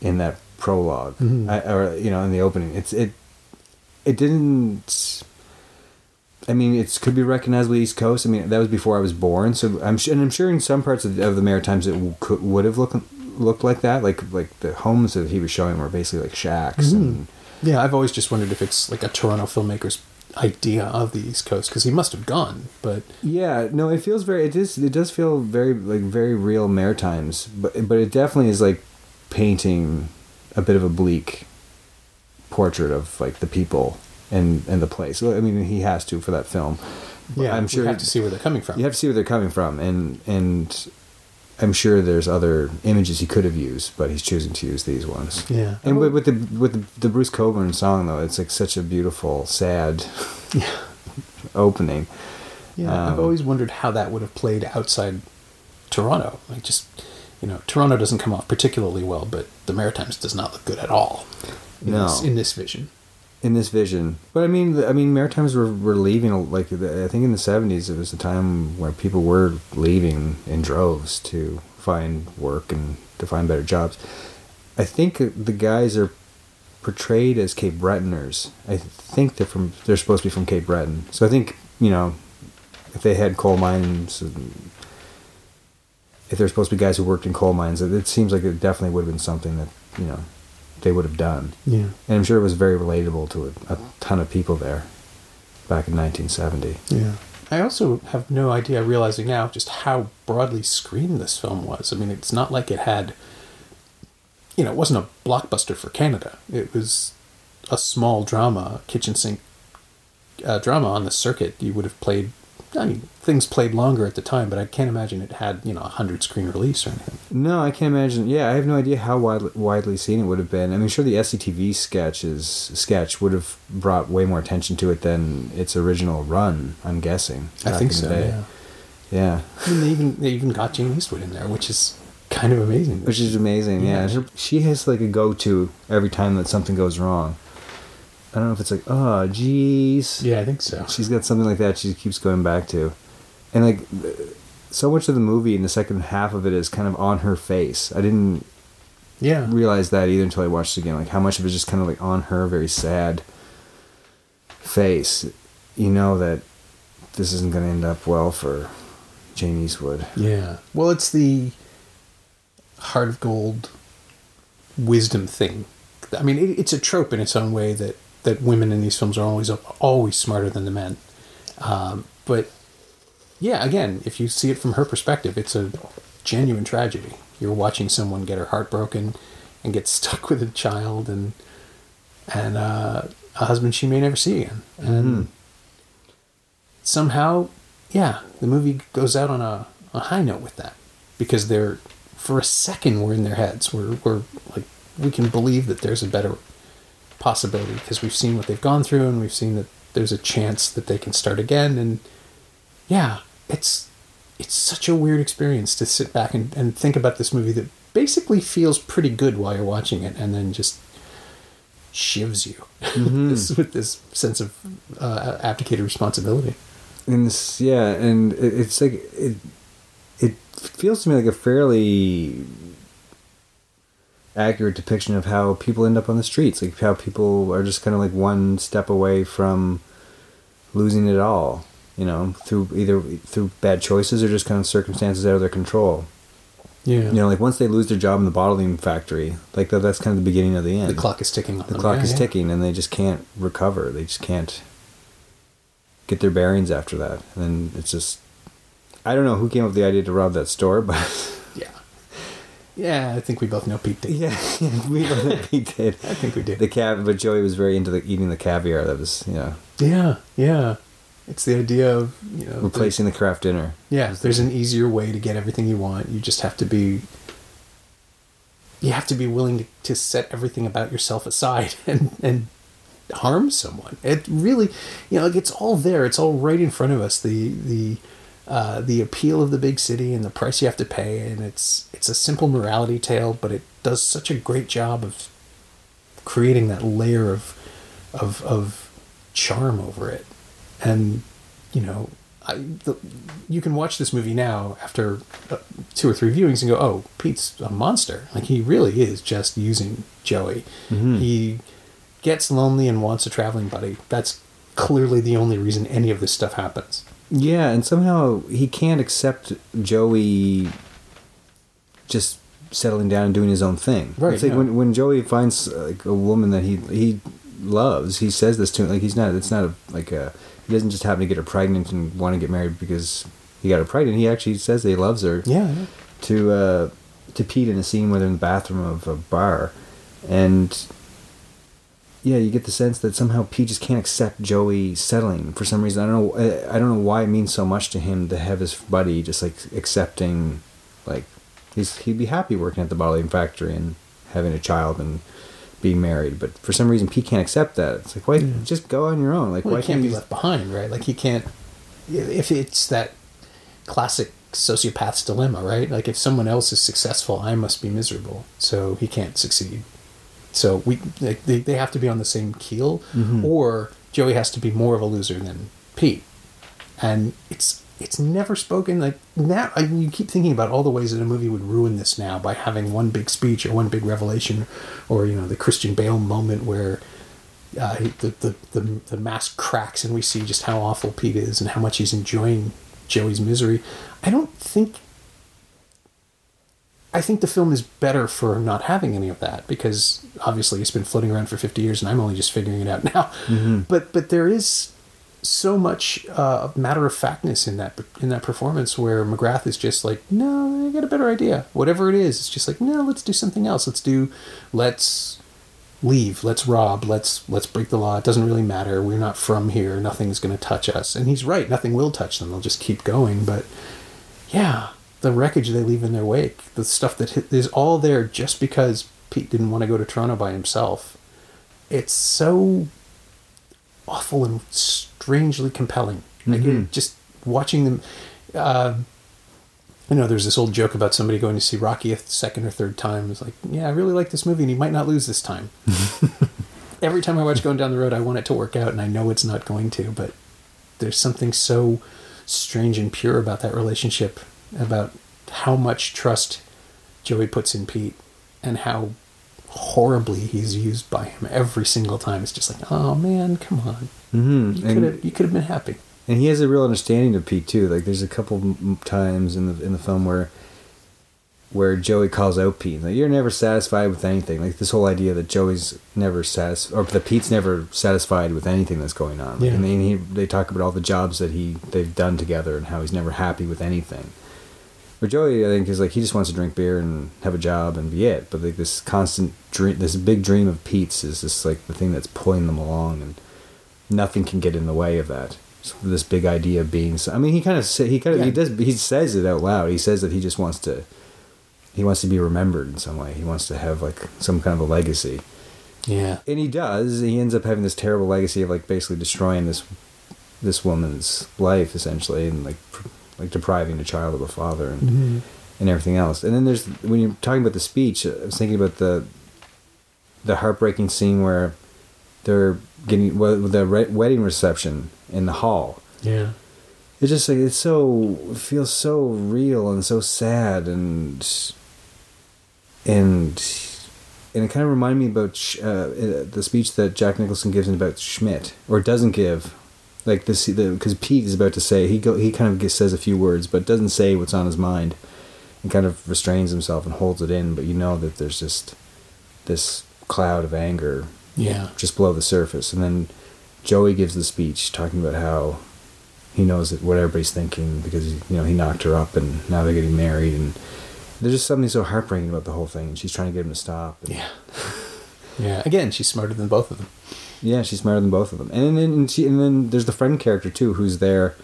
in that prolog Mhm. Or you know, in the opening. It's it. It didn't. I mean, it could be recognizable East Coast. I mean, that was before I was born, so I'm and I'm sure in some parts of, of the Maritimes it w- could, would have looked looked like that. Like like the homes that he was showing were basically like shacks and yeah. I've always just wondered if it's like a Toronto filmmaker's idea of the East Coast because he must have gone, but yeah. No, it feels very. It is. It does feel very like very real Maritimes, but but it definitely is like painting a bit of a bleak portrait of like the people and and the place. Well, I mean, he has to for that film. yeah, I'm sure you have to see where they're coming from. You have to see where they're coming from, and and I'm sure there's other images he could have used, but he's choosing to use these ones. Yeah. And with, with the with the, the Bruce Cockburn song though, it's like such a beautiful, sad Yeah. opening. Yeah, I've Um, always wondered how that would have played outside Toronto. Like just, you know, Toronto doesn't come off particularly well, but the Maritimes does not look good at all. In No. this, in this vision. in this vision. But I mean, I mean, Maritimes were, were leaving. Like I think in the seventies, it was a time where people were leaving in droves to find work and to find better jobs. I think the guys are portrayed as Cape Bretoners. I think they're from they're supposed to be from Cape Breton. So I think you know if they had coal mines, if they're supposed to be guys who worked in coal mines, it seems like it definitely would have been something that you know they would have done. Yeah, and I'm sure it was very relatable to a, a ton of people there back in 1970. Yeah. I also have no idea, realizing now, just how broadly screened this film was. I mean, it's not like it had, you know, it wasn't a blockbuster for Canada. It was a small drama, kitchen sink uh, drama on the circuit. You would have played I mean, things played longer at the time, but I can't imagine it had you know a hundred screen release or anything. No, I can't imagine. Yeah, I have no idea how widely, widely seen it would have been. I mean, sure, the SCTV sketches sketch would have brought way more attention to it than its original run. I'm guessing. I think so. Yeah. Yeah. I mean, they even they even got Jane Eastwood in there, which is kind of amazing. Which is amazing. Yeah. yeah. She has like a go to every time that something goes wrong. I don't know if it's like, oh, geez. Yeah, I think so. She's got something like that she keeps going back to. And like, so much of the movie in the second half of it is kind of on her face. I didn't yeah realize that either until I watched it again. Like, how much of it is just kind of like on her very sad face. You know that this isn't going to end up well for Jane Eastwood. Yeah. Well, it's the heart of gold wisdom thing. I mean, it, it's a trope in its own way that that women in these films are always always smarter than the men. Um, but yeah, again, if you see it from her perspective, it's a genuine tragedy. You're watching someone get her heart broken and get stuck with a child and and uh, a husband she may never see again. And mm-hmm. somehow, yeah, the movie goes out on a, a high note with that because they're for a second we're in their heads. We're we're like we can believe that there's a better possibility because we've seen what they've gone through and we've seen that there's a chance that they can start again and yeah it's it's such a weird experience to sit back and, and think about this movie that basically feels pretty good while you're watching it and then just shivs you mm-hmm. this, with this sense of uh, abdicated responsibility and this, yeah and it, it's like it it feels to me like a fairly accurate depiction of how people end up on the streets, like how people are just kind of like one step away from losing it all, you know, through either through bad choices or just kind of circumstances out of their control. Yeah. You know, like once they lose their job in the bottling factory, like that, that's kind of the beginning of the end. The clock is ticking The them. clock yeah, is yeah. ticking, and they just can't recover. They just can't get their bearings after that. And it's just, I don't know who came up with the idea to rob that store, but Yeah, I think we both know Pete did. Yeah, we both know Pete did. I think we did. The cav, but Joey was very into the eating the caviar. That was, you know. Yeah, yeah. It's the idea of you know replacing the, Kraft dinner. Yeah, there's an easier way to get everything you want. You just have to be. You have to be willing to, to set everything about yourself aside and and harm someone. It really, you know, like it's all there. It's all right in front of us. The the uh, the appeal of the big city and the price you have to pay, and it's it's a simple morality tale, but it does such a great job of creating that layer of of of charm over it, and you know. I, the, you can watch this movie now after uh, two or three viewings and go, "Oh, Pete's a monster! Like he really is just using Joey. Mm-hmm. He gets lonely and wants a traveling buddy. That's clearly the only reason any of this stuff happens. Yeah, and somehow he can't accept Joey just settling down and doing his own thing. Right. It's like yeah. when when Joey finds like a woman that he he loves, he says this to him like he's not. It's not a, like a. He doesn't just happen to get her pregnant and want to get married because he got her pregnant. He actually says that he loves her. Yeah. yeah. To uh, to Pete in a scene where they're in the bathroom of a bar, and yeah, you get the sense that somehow Pete just can't accept Joey settling for some reason. I don't know. I don't know why it means so much to him to have his buddy just like accepting, like he's he'd be happy working at the bottling factory and having a child and being married. But for some reason, Pete can't accept that. It's like why yeah. just go on your own? Like well, why can't be left behind? Right? Like he can't. If it's that classic sociopath's dilemma, right? Like if someone else is successful, I must be miserable. So he can't succeed. So we they, they have to be on the same keel, mm-hmm. or Joey has to be more of a loser than Pete. And it's it's never spoken like now. I, you keep thinking about all the ways that a movie would ruin this now by having one big speech or one big revelation, or you know the Christian Bale moment where uh, the, the the the mask cracks and we see just how awful Pete is and how much he's enjoying Joey's misery. I don't think. I think the film is better for not having any of that because obviously it's been floating around for 50 years and I'm only just figuring it out now. But but there is so much uh, matter of factness in that in that performance where McGrath is just like, no, I got a better idea. Whatever it is, it's just like, no, let's do something else. Let's do, let's leave. Let's rob. Let's let's break the law. It doesn't really matter. We're not from here. Nothing's going to touch us. And he's right. Nothing will touch them. They'll just keep going. But yeah, the wreckage they leave in their wake, the stuff that hit, is all there just because Pete didn't want to go to Toronto by himself. It's so awful and strangely compelling. Like Mhm. just watching them. Uh, you know, there's this old joke about somebody going to see Rocky a second or third time. It's like, yeah, I really like this movie, and he might not lose this time. Every time I watch Going Down the Road, I want it to work out, and I know it's not going to. But there's something so strange and pure about that relationship, about how much trust Joey puts in Pete, and how horribly he's used by him every single time. It's just like, oh man, come on, Mm-hmm. you could have you could have been happy. and he has a real understanding of Pete too. Like there's a couple times in the in the film where where Joey calls out Pete. Like you're never satisfied with anything. Like this whole idea that Joey's never satisfied, or that Pete's never satisfied with anything that's going on. Like, Yeah. And then he, they talk about all the jobs that he they've done together and how he's never happy with anything. Where Joey, I think, is like he just wants to drink beer and have a job and be it. But like this constant dream, this big dream of Pete's is just like the thing that's pulling them along, and nothing can get in the way of that. So this big idea of being. I mean, he kind of he kind of he does he says it out loud. He says that he just wants to. He wants to be remembered in some way. He wants to have like some kind of a legacy, Yeah, and he does. He ends up having this terrible legacy of like basically destroying this this woman's life essentially, and like like depriving a child of a father and Mhm. and everything else. And then there's when you're talking about the speech, I was thinking about the the heartbreaking scene where they're getting well, the re- wedding reception in the hall. yeah, It's just like it's so it feels so real and so sad and and and it kind of reminded me about uh, uh, the speech that Jack Nicholson gives in about Schmidt or doesn't give. Like this, because Pete is about to say he go he kind of says a few words, but doesn't say what's on his mind, and kind of restrains himself and holds it in. But you know that there's just this cloud of anger yeah, just below the surface. And then Joey gives the speech talking about how he knows that what everybody's thinking because you know he knocked her up and now they're getting married and there's just something so heartbreaking about the whole thing. And she's trying to get him to stop. And yeah, yeah. Again, she's smarter than both of them. Yeah, she's smarter than both of them. And then and, she, and then there's the friend character too, who's there,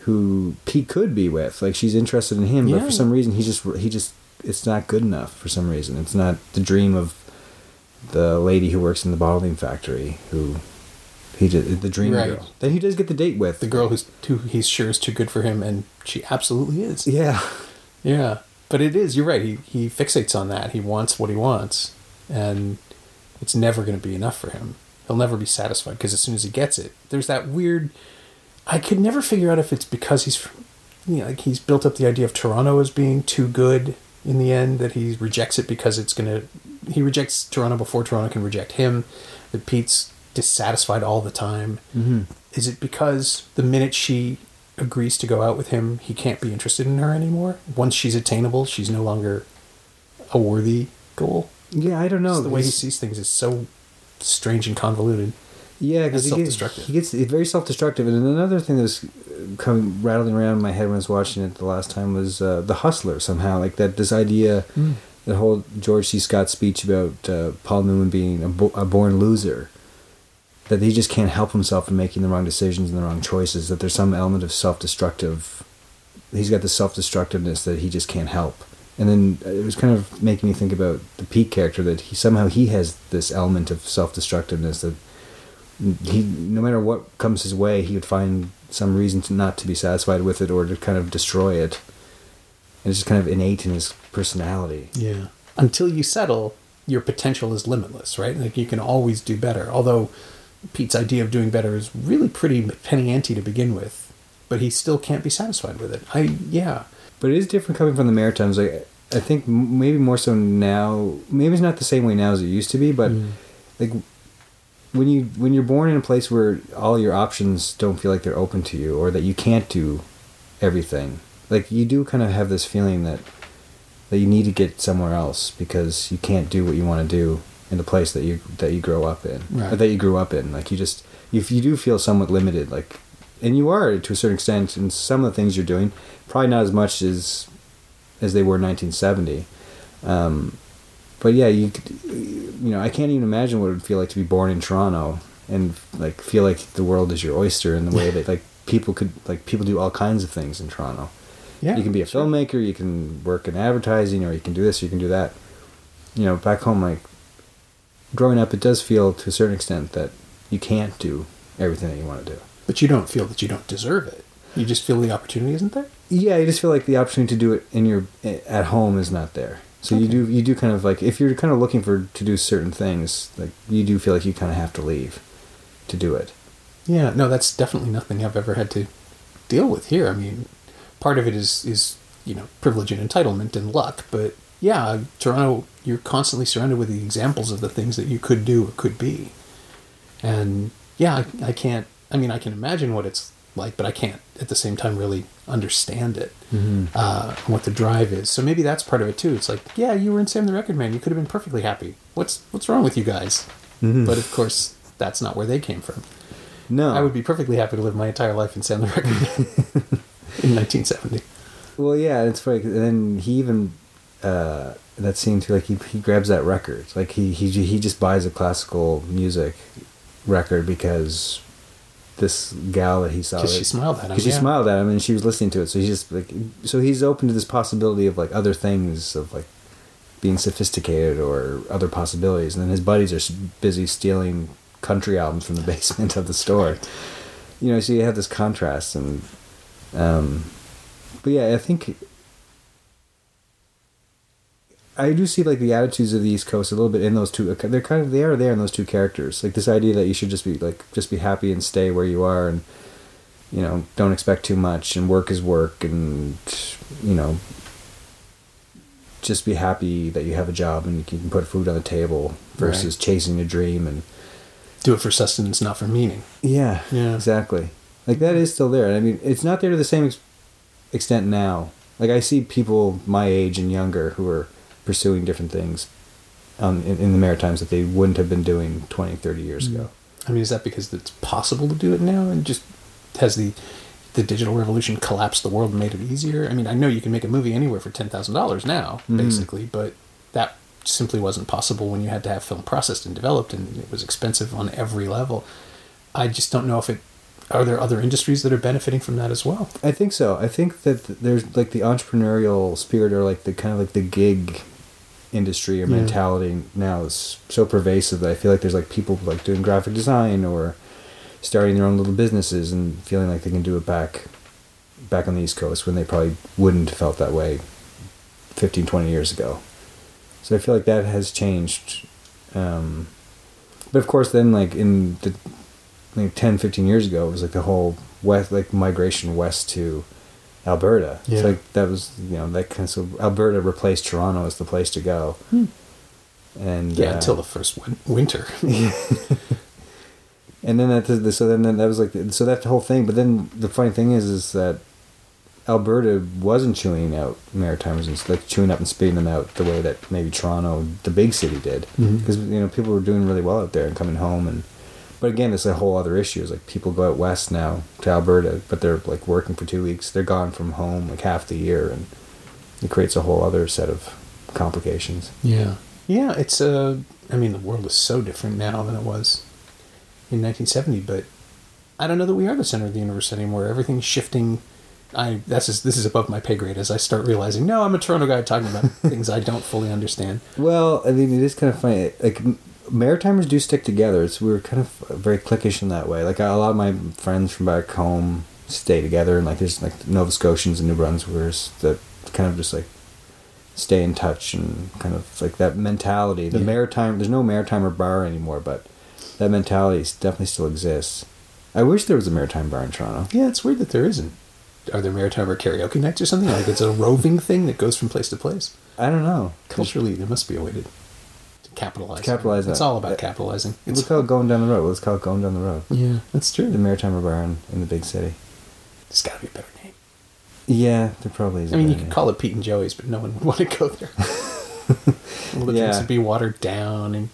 who Pete could be with. Like she's interested in him, but for some reason he just he just it's not good enough for some reason. It's not the dream of the lady who works in the bottling factory who he did the dream Right. girl that he does get the date with The girl who's too he's sure is too good for him, and she absolutely is. Yeah, Yeah, but it is. You're right. He he fixates on that. He wants what he wants, and it's never going to be enough for him. He'll never be satisfied because as soon as he gets it, there's that weird. I could never figure out if it's because he's, you know, like he's built up the idea of Toronto as being too good in the end that he rejects it because it's gonna. He rejects Toronto before Toronto can reject him. That Pete's dissatisfied all the time. mm-hmm. Is it because the minute she agrees to go out with him, he can't be interested in her anymore? Once she's attainable, she's no longer a worthy goal. yeah. I don't know. Just the way he sees things is so strange and convoluted. Yeah, because he gets, he gets very self-destructive. And another thing that's coming rattling around in my head when I was watching it the last time was uh, the hustler. Somehow, like that this idea, the whole George C. Scott speech about uh, Paul Newman being a, bo- a born loser. That he just can't help himself from making the wrong decisions and the wrong choices. That there's some element of self-destructive. He's got the self-destructiveness that he just can't help. And then it was kind of making me think about the Pete character that he somehow he has this element of self-destructiveness that he no matter what comes his way he would find some reason to not to be satisfied with it or to kind of destroy it and it's just kind of innate in his personality Yeah. Until you settle, your potential is limitless, right? Like you can always do better. Although Pete's idea of doing better is really pretty penny ante to begin with. but he still can't be satisfied with it. I yeah. But it is different coming from the Maritimes. Like I think maybe more so now. Maybe it's not the same way now as it used to be, but Mm. like when you when you're born in a place where all your options don't feel like they're open to you, or that you can't do everything, like you do kind of have this feeling that that you need to get somewhere else because you can't do what you want to do in the place that you that you grow up in, Right. or that you grew up in. Like you just if you do feel somewhat limited, like and you are to a certain extent in some of the things you're doing, probably not as much as as they were in 1970. Um, but yeah, you could- you know I can't even imagine what it would feel like to be born in Toronto and like feel like the world is your oyster in the way that like people could like people do all kinds of things in Toronto. Yeah. You can be a sure. filmmaker, you can work in advertising, or you can do this, or you can do that. You know, back home, like growing up, it does feel to a certain extent that you can't do everything that you want to do. But you don't feel that you don't deserve it. You just feel the opportunity isn't there. Yeah, you just feel like the opportunity to do it in your at home is not there. So you do you do kind of like if you're kind of looking for to do certain things, like you do feel like you kind of have to leave to do it. Yeah, no, that's definitely nothing I've ever had to deal with here. I mean, part of it is is you know privilege and entitlement and luck, but yeah, Toronto, you're constantly surrounded with the examples of the things that you could do or could be, and yeah, I, I can't. I mean, I can imagine what it's like, but I can't at the same time really understand it, Mm-hmm. uh, what the drive is. So maybe that's part of it too. It's like, yeah, you were in Sam the Record Man, you could have been perfectly happy. What's what's wrong with you guys? Mhm. But of course, that's not where they came from. No, I would be perfectly happy to live my entire life in Sam the Record Man in 1970. Well, yeah, it's And then he even uh, that scene too. Like he he grabs that record. Like he he he just buys a classical music record because this gal that he saw Because she smiled at him. because she yeah. smiled at him and she was listening to it. So he's just like, so he's open to this possibility of like other things of like being sophisticated or other possibilities. And then his buddies are busy stealing country albums from the basement of the store. You know, so you have this contrast and, um, but yeah, I think I do see like the attitudes of the East Coast a little bit in those two. Uh, they're kind of they are there in those two characters. Like this idea that you should just be like just be happy and stay where you are and you know don't expect too much and work is work and you know just be happy that you have a job and you can put food on the table versus chasing a dream and Do it for sustenance, not for meaning. yeah Yeah. exactly like that is still there i mean it's not there to the same ex- extent now like i see people my age and younger who are pursuing different things um, in, in the maritimes that they wouldn't have been doing 20 30 years ago I mean, is that because it's possible to do it now and just has the the digital revolution collapsed the world and made it easier? I mean, I know you can make a movie anywhere for ten thousand dollars now, Mhm. basically, but that simply wasn't possible when you had to have film processed and developed, and it was expensive on every level. I just don't know if it. Are there other industries that are benefiting from that as well? I think so. I think that there's like the entrepreneurial spirit or like the kind of like the gig industry or Yeah. mentality now is so pervasive that I feel like there's like people like doing graphic design or starting their own little businesses and feeling like they can do it back back on the East Coast when they probably wouldn't have felt that way 15, 20 years ago. So I feel like that has changed. Um, but of course, then like in the like 10, 15 years ago, it was like the whole west, like migration west to Alberta. Yeah. It's like that was you know that kind of so Alberta replaced Toronto as the place to go. And Yeah, uh, until the first win- winter. and then that so then that was like so that the whole thing. But then the funny thing is is that Alberta wasn't chewing out Maritimers and like chewing up and spitting them out the way that maybe Toronto, the big city, did. Mhm. Because you know people were doing really well out there and coming home and. But again, it's a whole other issue. Is like people go out west now to Alberta, but they're like working for two weeks. They're gone from home like half the year, and it creates a whole other set of complications. Yeah. Yeah, it's a. I mean the world is so different now than it was in 1970, but I don't know that we are the center of the universe anymore. Everything's shifting. I that's just, this is above my pay grade as I start realizing, no, I'm a Toronto guy talking about things I don't fully understand. Well, I mean, it is kind of funny. Like m- Maritimers do stick together. It's we were kind of very cliquish in that way. Like a lot of my friends from back home stay together, and like there's like Nova Scotians and New Brunswickers that kind of just like stay in touch and kind of like that mentality. The Yeah. maritime, there's no maritimer bar anymore, but that mentality definitely still exists. I wish there was a maritime bar in Toronto. Yeah, it's weird that there isn't. are there Maritimer karaoke nights or something? Like it's a roving thing that goes from place to place. I don't know. Culturally, there must be a way to, to capitalize. It's that. all about capitalizing. Let's It's call it going down the road. Let's call it going down the road. yeah, that's true. The Maritime Bar in, the big city. There's got to be a better name. Yeah, there probably is. I mean, you could name. call it Pete and Joey's, but no one would want to go there. All the drinks would be watered down, and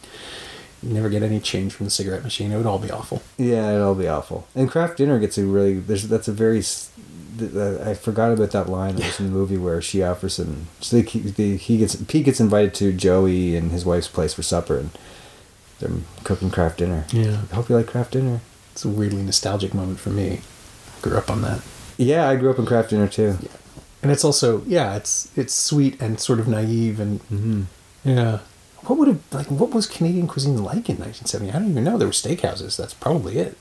you never get any change from the cigarette machine. It would all be awful. Yeah, it'll be awful. And Kraft dinner gets a really there's that's a very s- th- th- I forgot about that line that was in the movie where she offers him so they, they, he gets Pete gets invited to Joey and his wife's place for supper and they're cooking Kraft dinner. Yeah. I hope you like Kraft dinner. It's a weirdly nostalgic moment for me. I Grew up on that. Yeah, I grew up in Kraft dinner too. Yeah. and it's also yeah it's it's sweet and sort of naive and Mm-hmm. yeah what would have like what was canadian cuisine like in 1970 i don't even know there were steakhouses that's probably it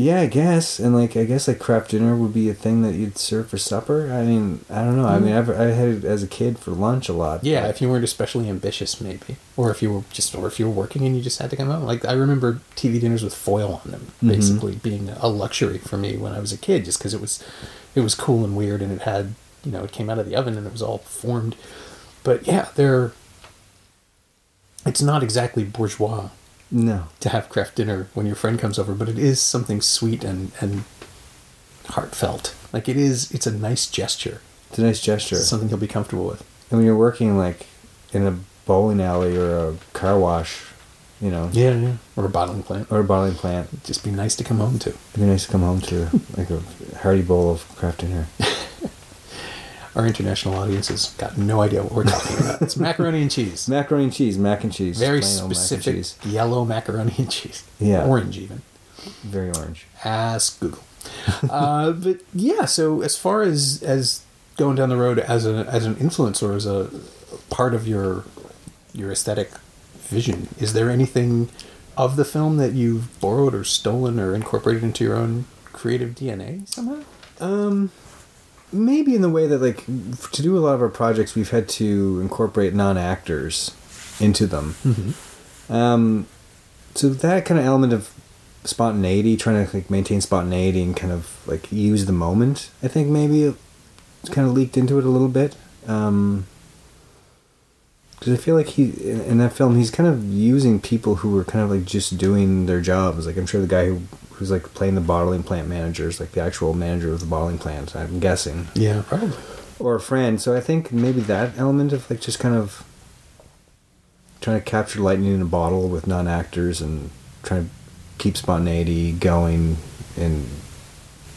Yeah, I guess, and like I guess like Kraft dinner would be a thing that you'd serve for supper. I mean, I don't know. I mean, I've, I had it as a kid for lunch a lot. yeah but- if you weren't especially ambitious maybe or if you were just or if you were working and you just had to come home like i remember tv dinners with foil on them Mhm. basically being a luxury for me when i was a kid just because it was it was cool and weird and it had you know it came out of the oven and it was all formed but yeah they're it's not exactly bourgeois no. to have Kraft dinner when your friend comes over, but it is something sweet and, and heartfelt. Like it is, it's a nice gesture. It's a nice gesture. It's something he'll be comfortable with. And when you're working like in a bowling alley or a car wash, you know, Yeah, yeah. Or a bottling plant. or a bottling plant, It'd just be nice to come home to. it'd be nice to come home to like a hearty bowl of Kraft dinner. Our international audience has got no idea what we're talking about. It's macaroni and cheese. Macaroni and cheese, mac and cheese, Very old mac specific cheese. yellow macaroni and cheese. Yeah. Orange even. very orange. Ask Google. uh, but yeah, so as far as as going down the road as a as an influence or as a part of your your aesthetic vision, is there anything of the film that you've borrowed or stolen or incorporated into your own creative DNA somehow? Um, maybe in the way that like to do a lot of our projects, we've had to incorporate non-actors into them. Mm-hmm. Um, so that kind of element of spontaneity, trying to like maintain spontaneity and kind of like use the moment, I think maybe it's kind of leaked into it a little bit. Um, because I feel like he in, in that film he's kind of using people who were kind of like just doing their jobs. Like I'm sure the guy who who's like playing the bottling plant managers, like the actual manager of the bottling plant. I'm guessing Yeah, probably. or a friend. So I think maybe that element of like just kind of trying to capture lightning in a bottle with non actors and trying to keep spontaneity going and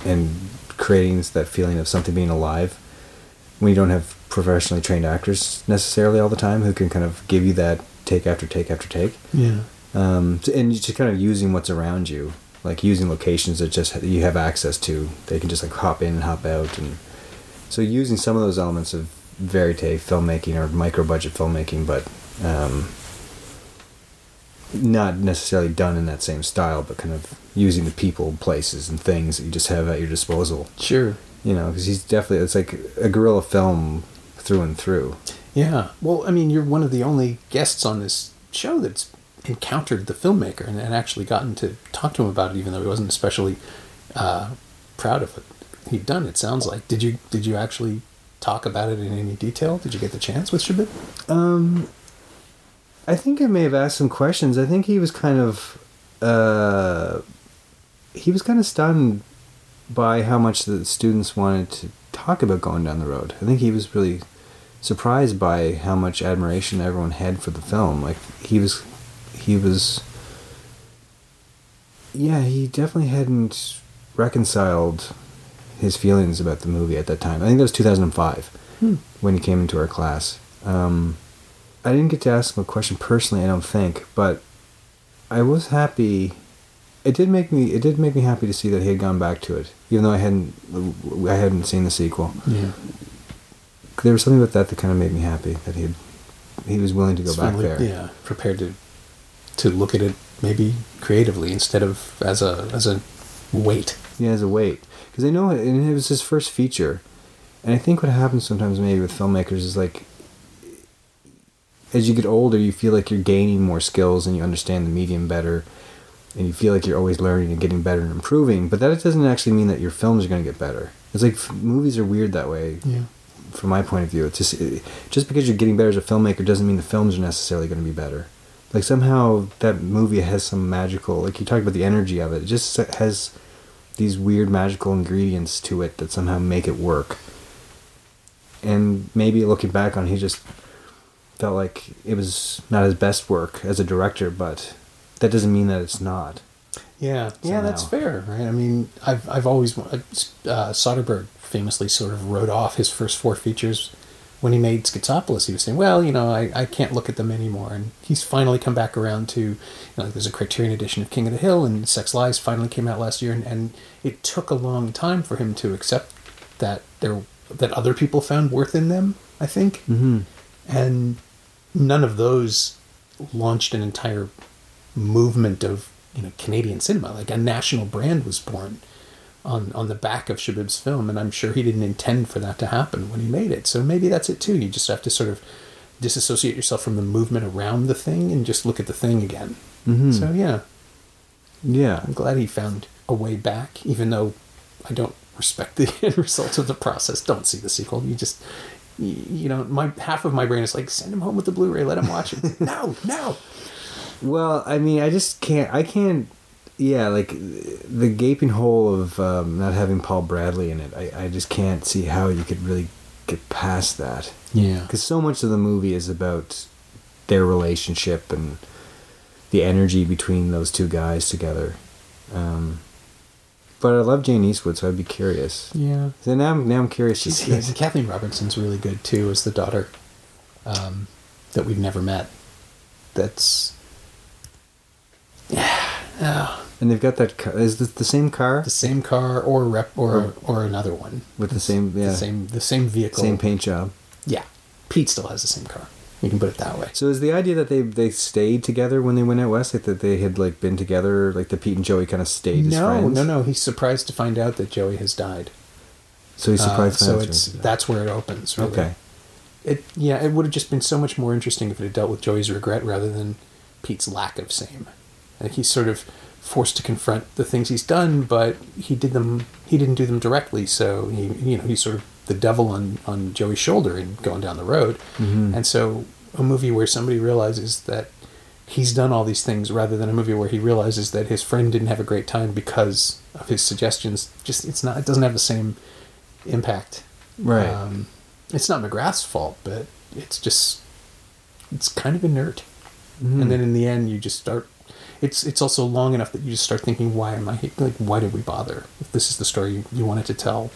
and creating that feeling of something being alive when you don't have professionally trained actors necessarily all the time who can kind of give you that take after take after take Yeah. um, and just kind of using what's around you, like using locations that just you have access to. They can just like hop in and hop out, and so using some of those elements of verite filmmaking or micro budget filmmaking, but um, not necessarily done in that same style, but kind of using the people, places, and things that you just have at your disposal. Sure. You know, because he's definitely it's like a guerrilla film through and through. Yeah. Well, I mean, you're one of the only guests on this show that's encountered the filmmaker and, and actually gotten to talk to him about it, even though he wasn't especially uh, proud of what he'd done. It sounds like. Did you Did you actually talk about it in any detail? Did you get the chance with Shebib? Um, I think I may have asked some questions. I think he was kind of, uh, he was kind of stunned by how much the students wanted to talk about going down the road. I think he was really surprised by how much admiration everyone had for the film. Like he was, he was, yeah, he definitely hadn't reconciled his feelings about the movie at that time. I think that was 2005 Hmm. when he came into our class. Um, I didn't get to ask him a question personally, I don't think, but I was happy. It did make me. It did make me happy to see that he had gone back to it, even though I hadn't. I hadn't seen the sequel. Yeah. There was something about that that kind of made me happy that he had, he was willing to go It's back really- there. Yeah. Prepared to to look at it maybe creatively instead of as a as a weight. Yeah, as a weight because I know it, and it was his first feature, and I think what happens sometimes maybe with filmmakers is like as you get older, you feel like you're gaining more skills and you understand the medium better, and you feel like you're always learning and getting better and improving. But that doesn't actually mean that your films are going to get better. It's like movies are weird that way. Yeah. From my point of view, it's just it, just because you're getting better as a filmmaker doesn't mean the films are necessarily going to be better. Like somehow that movie has some magical, like you talked about the energy of it. It just has these weird magical ingredients to it that somehow make it work. And maybe looking back on, it, he just felt like it was not his best work as a director, but that doesn't mean that it's not. Yeah, yeah, that's fair, right? I mean, I've I've always uh, Soderbergh famously sort of wrote off his first four features when he made Schizopolis. He was saying, "Well, you know, I, I can't look at them anymore," and he's finally come back around to, you know, there's a Criterion edition of King of the Hill, and Sex Lies finally came out last year, and, and it took a long time for him to accept that there that other people found worth in them. I think, Mm-hmm. and none of those launched an entire movement of you know Canadian cinema. Like a national brand was born on on the back of Shebib's film, and I'm sure he didn't intend for that to happen when he made it. So maybe that's it too. You just have to sort of disassociate yourself from the movement around the thing and just look at the thing again. Mhm. So yeah, Yeah. I'm glad he found a way back, even though I don't respect the end result of the process. Don't see the sequel. You just, you, you know, my half of my brain is like, send him home with the Blu-ray, let him watch it. no, no. Well, I mean, I just can't. I can't. Yeah, like the gaping hole of um, not having Paul Bradley in it. I, I just can't see how you could really get past that. Yeah. Because so much of the movie is about their relationship and the energy between those two guys together. Um, but I love Jane Eastwood, so I'd be curious. Yeah. So now I'm now I'm curious to see. yeah, Kathleen Robertson's really good too as the daughter um, that we've never met. That's yeah, oh, And they've got that. Car, is this the same car the same car or rep or or another one with the same? Yeah, the same the same vehicle, same paint job. Yeah, Pete still has the same car. You can put it that way. So is the idea that they they stayed together when they went out west, like that they had like been together, like the Pete and Joey kind of stayed as No, friends? no, no. He's surprised to find out that Joey has died. So he's surprised. Uh, so it's that's where it opens. Really. okay. It yeah, it would have just been so much more interesting if it had dealt with Joey's regret rather than Pete's lack of same. Like he's sort of forced to confront the things he's done, but he did them. He didn't do them directly, so he you know he's sort of the devil on on Joey's shoulder and going down the road. Mhm. And so a movie where somebody realizes that he's done all these things rather than a movie where he realizes that his friend didn't have a great time because of his suggestions just it's not it doesn't have the same impact Right. um, it's not McGrath's fault, but it's just it's kind of inert. Mhm. And then in the end, you just start. It's it's also long enough that you just start thinking, why am I like? Why did we bother? If this is the story you, you wanted to tell,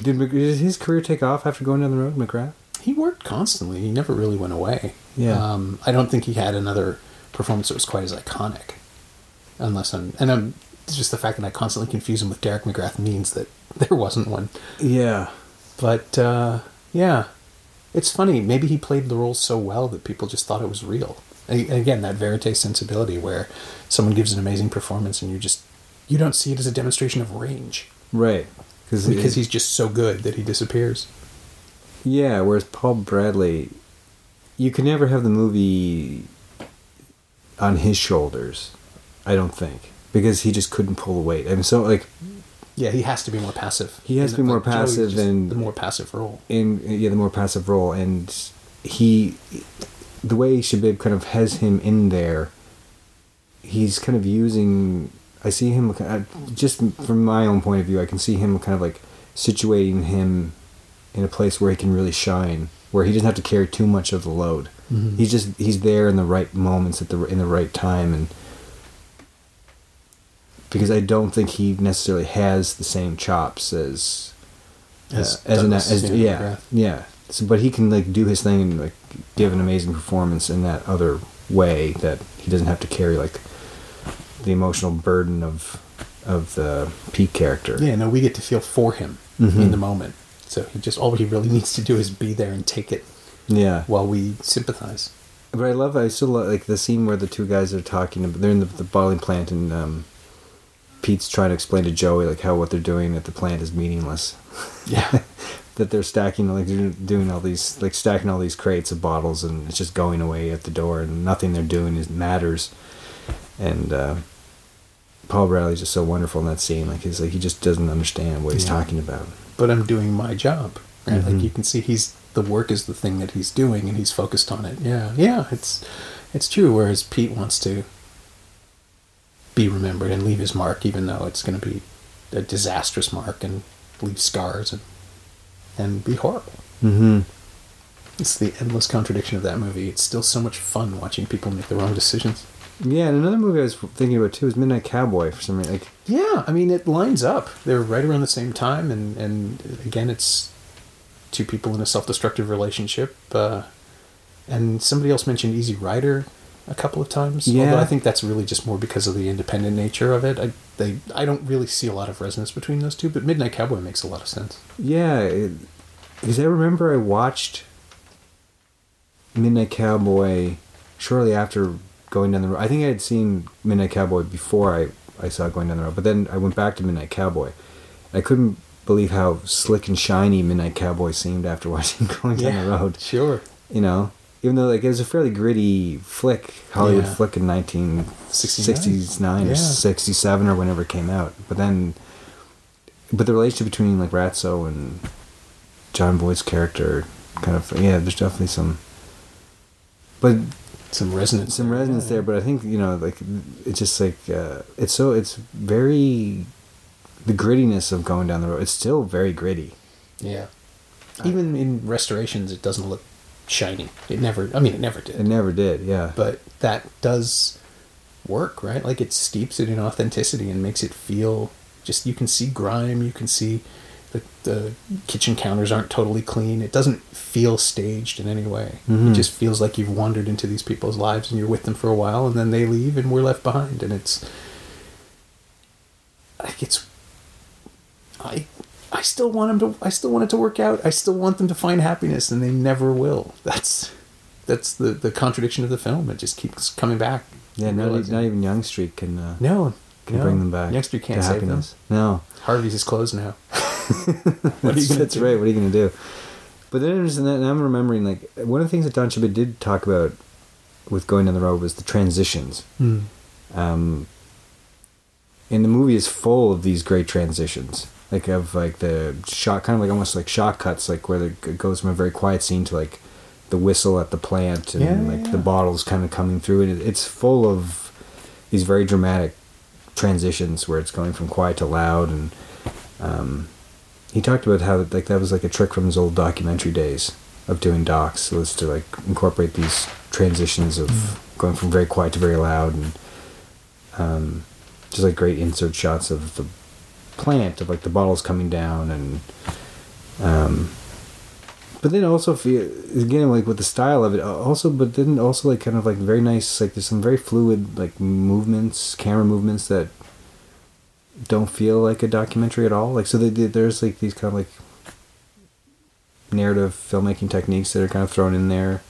Did, did his career take off after going down the road, McGrath? he worked constantly. He never really went away. Yeah. Um, I don't think he had another performance that was quite as iconic, unless I'm and I'm just the fact that I constantly confuse him with Derek McGrath means that there wasn't one. Yeah. But uh, yeah, it's funny. Maybe he played the role so well that people just thought it was real. And again, that verite sensibility where someone gives an amazing performance and you just you don't see it as a demonstration of range Right. Cause because it- he's just so good that he disappears. Yeah, whereas Paul Bradley, you can never have the movie on his shoulders. I don't think because he just couldn't pull the weight. I mean, so like Yeah, he has to be more passive. He has to be more Joey's passive and- the more passive role. in yeah the more passive role, and he the way Shebib kind of has him in there. He's kind of using. I see him just from my own point of view. I can see him kind of like situating him in a place where he can really shine, where he doesn't have to carry too much of the load. Mhm. He's just he's there in the right moments at the in the right time, and because I don't think he necessarily has the same chops as As uh, as an as, yeah, yeah yeah. So, but he can like do his thing and like give an amazing performance in that other way that he doesn't have to carry like the emotional burden of of the Pete character. Yeah, no, we get to feel for him Mhm. in the moment. So he just all he really needs to do is be there and take it yeah. while we sympathize. But I love I still love, like the scene where the two guys are talking. They're in the, the bottling plant and um, Pete's trying to explain to Joey like how what they're doing at the plant is meaningless. Yeah. that they're stacking like they're doing all these like stacking all these crates of bottles, and it's just going away at the door, and nothing they're doing is matters. And uh, Paul Bradley's just so wonderful in that scene. Like he's like he just doesn't understand what he's Yeah. talking about. but I'm doing my job. Right? Mhm. Like you can see he's the work is the thing that he's doing and he's focused on it. Yeah. Yeah, it's it's true whereas Pete wants to be remembered and leave his mark even though it's going to be a disastrous mark and leave scars and and be horrible. Mm-hmm. It's the endless contradiction of that movie. It's still so much fun watching people make the wrong decisions. Yeah, and another movie I was thinking about too is Midnight Cowboy for some reason. Like Yeah, I mean it lines up. They're right around the same time, and and again, it's two people in a self-destructive relationship. Uh, and somebody else mentioned Easy Rider a couple of times. Yeah. Although I think that's really just more because of the independent nature of it. I they I don't really see a lot of resonance between those two, but Midnight Cowboy makes a lot of sense. Yeah, because I remember I watched Midnight Cowboy shortly after going down the road. I think I had seen Midnight Cowboy before I, I saw Going Down the Road, but then I went back to Midnight Cowboy. I couldn't believe how slick and shiny Midnight Cowboy seemed after watching Going Down the Road. Sure. You know, even though like it was a fairly gritty flick, Hollywood Yeah. flick in 1969 or Yeah. 67 or whenever it came out. But then, but the relationship between like Ratso and Jon Voight's character, kind of yeah, there's definitely some, but Some resonance. some resonance there. But I think you know, like it's just like uh, it's so it's very the grittiness of going down the road. It's still very gritty. Yeah. Even in restorations, it doesn't look shiny. It never. I mean, it never did. It never did. Yeah. but that does work, right? Like it steeps it in authenticity and makes it feel just you can see grime, you can see the, the kitchen counters aren't totally clean. It doesn't feel staged in any way. Mhm. It just feels like you've wandered into these people's lives and you're with them for a while and then they leave and we're left behind and it's like it's I I still want them to I still want it to work out. I still want them to find happiness and they never will. That's that's the the contradiction of the film. It just keeps coming back. yeah. Not, not even Yonge Street can. Uh, no can no. bring them back. Youngster can't to save them. No, Harvey's is closed now. what are you That's do? right. What are you gonna do? But then I'm remembering like one of the things that Don Shebib did talk about with going down the road was the transitions. Um, and the movie is full of these great transitions, like of like the shot, kind of like almost like shot cuts, like where the, it goes from a very quiet scene to like the whistle at the plant and Yeah, like yeah. the bottles kind of coming through. And it, it's full of these very dramatic transitions where it's going from quiet to loud and um, he talked about how like that was like a trick from his old documentary days of doing docs was to like incorporate these transitions of going from very quiet to very loud and um, just like great insert shots of the plant of like the bottles coming down and um, but then also feel again like with the style of it also but then also like kind of like very nice like there's some very fluid like movements camera movements that don't feel like a documentary at all. Like so they, they, there's like these kind of like narrative filmmaking techniques that are kind of thrown in there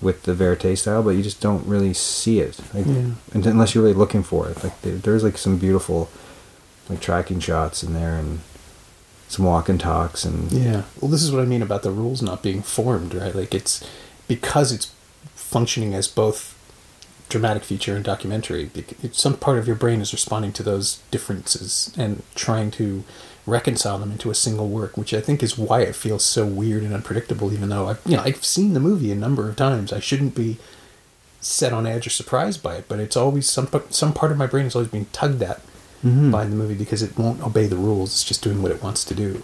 with the verite style but you just don't really see it. Like Yeah. unless you're really looking for it. Like there, there's like some beautiful like tracking shots in there and some walk and talks and Yeah. Well, this is what I mean about the rules not being formed, right? Like it's because it's functioning as both dramatic feature and documentary. Some part of your brain is responding to those differences and trying to reconcile them into a single work, which I think is why it feels so weird and unpredictable. Even though I've you know I've seen the movie a number of times, I shouldn't be set on edge or surprised by it. But it's always some some part of my brain is always being tugged at Mhm. by the movie because it won't obey the rules. It's just doing what it wants to do,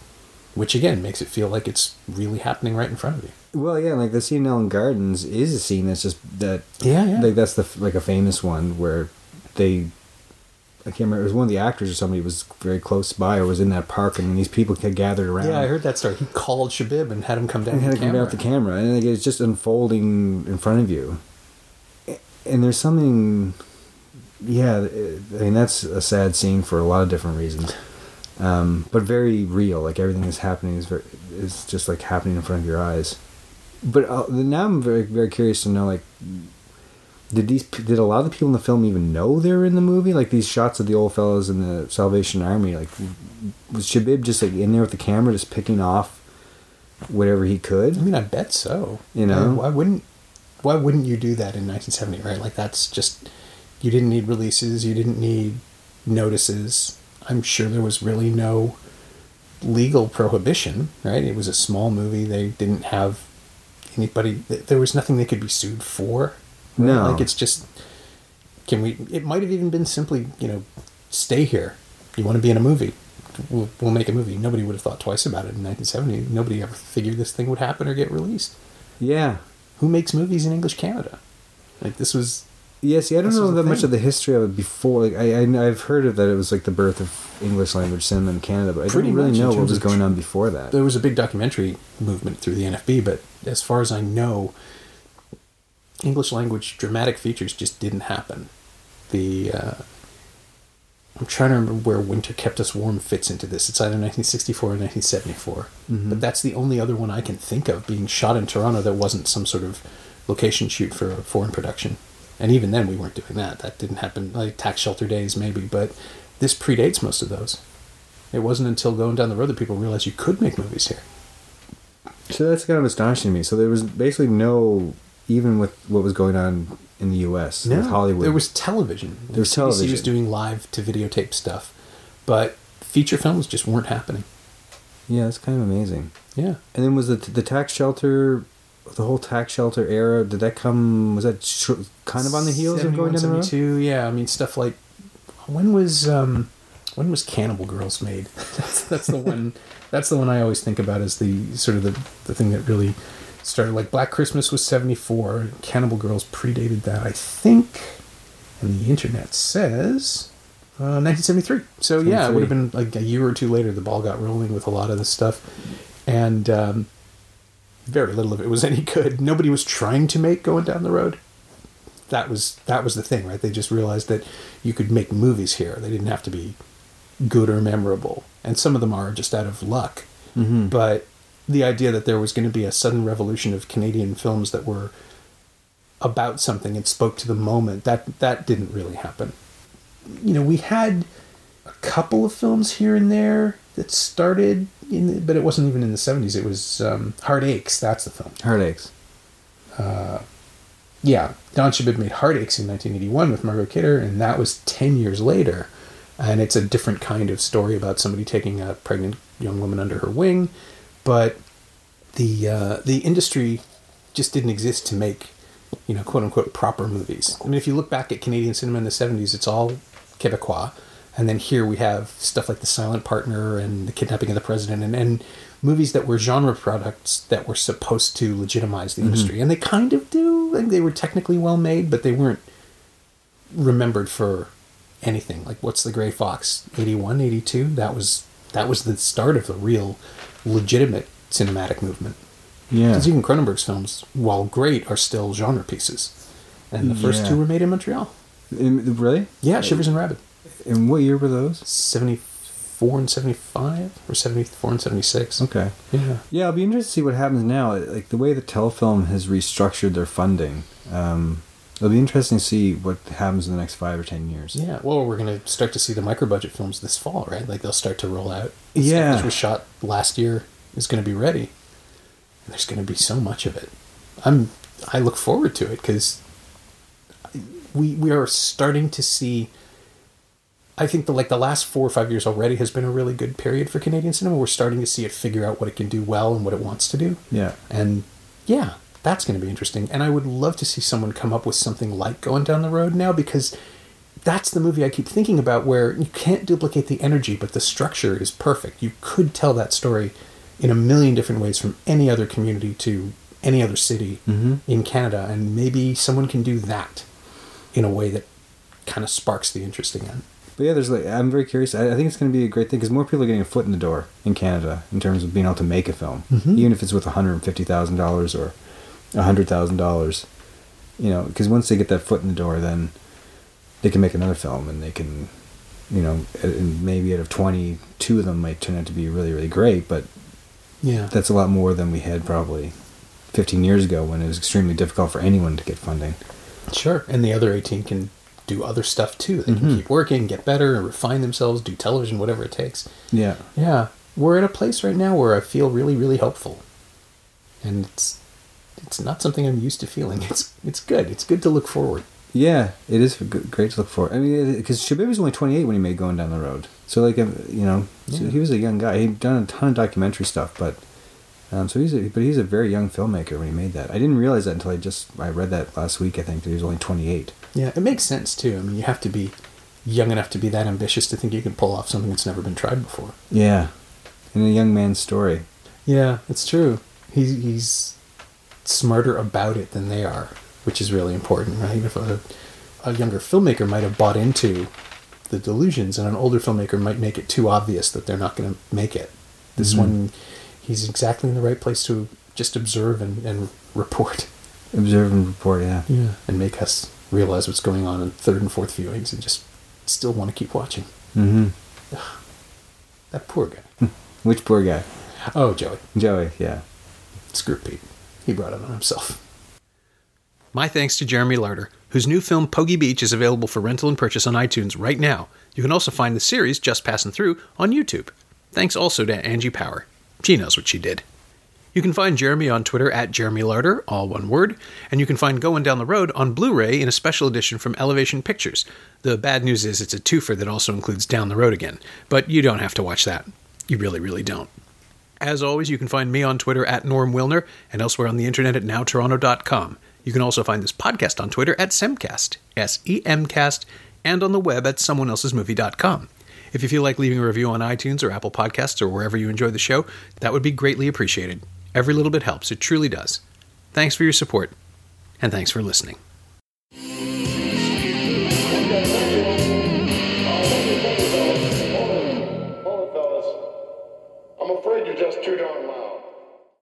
which again makes it feel like it's really happening right in front of you. Well, yeah, like the scene in Allan Gardens is a scene that's just that. Yeah, yeah. Like that's the like a famous one where they, I can't remember. It was one of the actors or somebody was very close by or was in that park, and these people had gathered around. Yeah, I heard that story. He called Shebib and had him come down. And had to come camera. out the camera, and like, it's just unfolding in front of you. And there's something, yeah. I mean, that's a sad scene for a lot of different reasons, um, but very real. Like everything is happening is very, is just like happening in front of your eyes. But uh, now I'm very very curious to know like. Did these did a lot of the people in the film even know they were in the movie? Like these shots of the old fellows in the Salvation Army, like was Shebib just like in there with the camera, just picking off whatever he could? I mean, I bet so. You know? why wouldn't why wouldn't you do that in 1970? Right, like that's just you didn't need releases. You didn't need notices. I'm sure there was really no legal prohibition, right? It was a small movie. They didn't have anybody. There was nothing they could be sued for. right? No. like it's just. Can we? It might have even been simply, you know, stay here. You want to be in a movie? We'll, we'll make a movie. Nobody would have thought twice about it in 1970. Nobody ever figured this thing would happen or get released. Yeah. Who makes movies in English Canada? Like this was Yeah, see, I don't This know that much of the history of it before. Like, I, I I've heard of that it was like the birth of English language cinema in Canada, but I Pretty don't really know what was going on before that. there was a big documentary movement through the NFB, but as far as I know, English language dramatic features just didn't happen. The uh, I'm trying to remember where Winter Kept Us Warm fits into this. It's either 1964 or 1974, but that's the only other one I can think of being shot in Toronto that wasn't some sort of location shoot for a foreign production. And even then, we weren't doing that. That didn't happen. Like tax shelter days, maybe, but this predates most of those. It wasn't until going down the road that people realized you could make movies here. So that's kind of astonishing to me. So there was basically no, even with what was going on in the U.S. with Hollywood. There was television. There was CBC was television. doing live to videotape stuff, but feature films just weren't happening. yeah, that's kind of amazing. Yeah. And then was the the tax shelter, the whole tax shelter era? Did that come? Was that sh- kind of on the heels of going down the road? 72, Yeah, I mean stuff like when was um, when was Cannibal Girls made? that's, that's the one. That's the one I always think about as the sort of the the thing that really started. Like Black Christmas was seventy four. Cannibal Girls predated that, I think. And the internet says. Uh, 1973. So yeah, it would have been like a year or two later. The ball got rolling with a lot of this stuff, and um, very little of it was any good. Nobody was trying to make going down the road that was that was the thing, right? They just realized that you could make movies here. They didn't have to be good or memorable, and some of them are just out of luck. Mm-hmm. But the idea that there was going to be a sudden revolution of Canadian films that were about something and spoke to the moment that that didn't really happen. You know, we had a couple of films here and there that started in, the, but it wasn't even in the seventies. It was um, Heart Aches. That's the film. Heartaches. yeah, Don Shebib made Heartaches in 1981 with Margot Kidder, and that was 10 years later. And it's a different kind of story about somebody taking a pregnant young woman under her wing. But the uh, the industry just didn't exist to make, you know, quote unquote, proper movies. I mean, if you look back at Canadian cinema in the 70s, it's all Quebecois. And then here we have stuff like The Silent Partner and The Kidnapping of the President and, and movies that were genre products that were supposed to legitimize the mm-hmm. industry. And they kind of do. Like they were technically well made, but they weren't remembered for anything. Like What's the Gray Fox? 81, 82? That was that was the start of the real legitimate cinematic movement. Yeah. Because even Cronenberg's films, while great, are still genre pieces. And the first Yeah. two were made in Montreal. In- really? Yeah, Shivers and Rabid. And what year were those? 74 and 75? Or 74 and 76. Okay. Yeah. Yeah, I'll be interested to see what happens now. Like the way the Telefilm has restructured their funding. Um, it'll be interesting to see what happens in the next five or ten years. Yeah. Well, we're going to start to see the micro budget films this fall, right? Like they'll start to roll out. Yeah. stuff that was shot last year is going to be ready. And there's going to be so much of it. I'm I look forward to it because we we are starting to see. I think the like the last four or five years already has been a really good period for Canadian cinema. We're starting to see it figure out what it can do well and what it wants to do. Yeah. And yeah, that's going to be interesting. And I would love to see someone come up with something like Going Down the Road now because that's the movie I keep thinking about where you can't duplicate the energy, but the structure is perfect. You could tell that story in a million different ways from any other community to any other city Mhm. in Canada. And maybe someone can do that in a way that kind of sparks the interest again. But yeah, there's like I'm very curious. I, I think it's going to be a great thing because more people are getting a foot in the door in Canada in terms of being able to make a film, Mhm. even if it's with one hundred and fifty thousand dollars or hundred thousand dollars. You know, because once they get that foot in the door, then they can make another film, and they can, you know, and maybe out of twenty, two of them might turn out to be really, really great. But Yeah. that's a lot more than we had probably fifteen years ago when it was extremely difficult for anyone to get funding. Sure. And the other 18 can do other stuff too. They can Mhm. keep working, get better, and refine themselves, do television, whatever it takes. Yeah. Yeah. We're at a place right now where I feel really, really hopeful. And it's it's not something I'm used to feeling. It's it's good. It's good to look forward. Yeah, it is great to look for. I mean, because Shebib was only 28 when he made Going Down the Road. So, like, um, you know, so he was a young guy. He'd done a ton of documentary stuff, but um, so he's a, but he's a very young filmmaker when he made that. I didn't realize that until I just I read that last week. I think that he was only 28. Yeah, it makes sense too. I mean, you have to be young enough to be that ambitious to think you can pull off something that's never been tried before. Yeah, in a young man's story. Yeah, it's true. He's he's smarter about it than they are, which is really important, right? If a, a younger filmmaker might have bought into the delusions, and an older filmmaker might make it too obvious that they're not going to make it. This Mhm. one, he's exactly in the right place to just observe and, and report. Observe and report. Yeah. Yeah. And make us realize what's going on in third and fourth viewings and just still want to keep watching. Mm-hmm. That poor guy. Which poor guy? Oh, Joey. Joey. Yeah. Screw Pete. He brought it on himself. My thanks to Jeremy LaLonde, whose new film Pogey Beach is available for rental and purchase on iTunes right now. You can also find the series Just Passing Through on YouTube. Thanks also to Angie Power. She knows what she did. You can find Jeremy on Twitter at Jeremy LaLonde, all one word, and you can find Going Down the Road on Blu ray in a special edition from Elevation Pictures. The bad news is it's a twofer that also includes Down the Road Again, but you don't have to watch that. You really, really don't. As always, you can find me on Twitter at Norm Wilner and elsewhere on the internet at nowtoronto.com. You can also find this podcast on Twitter at Semcast, S E M cast, and on the web at someoneelsesmovie.com. If you feel like leaving a review on iTunes or Apple Podcasts or wherever you enjoy the show, that would be greatly appreciated. Every little bit helps, it truly does. Thanks for your support, and thanks for listening.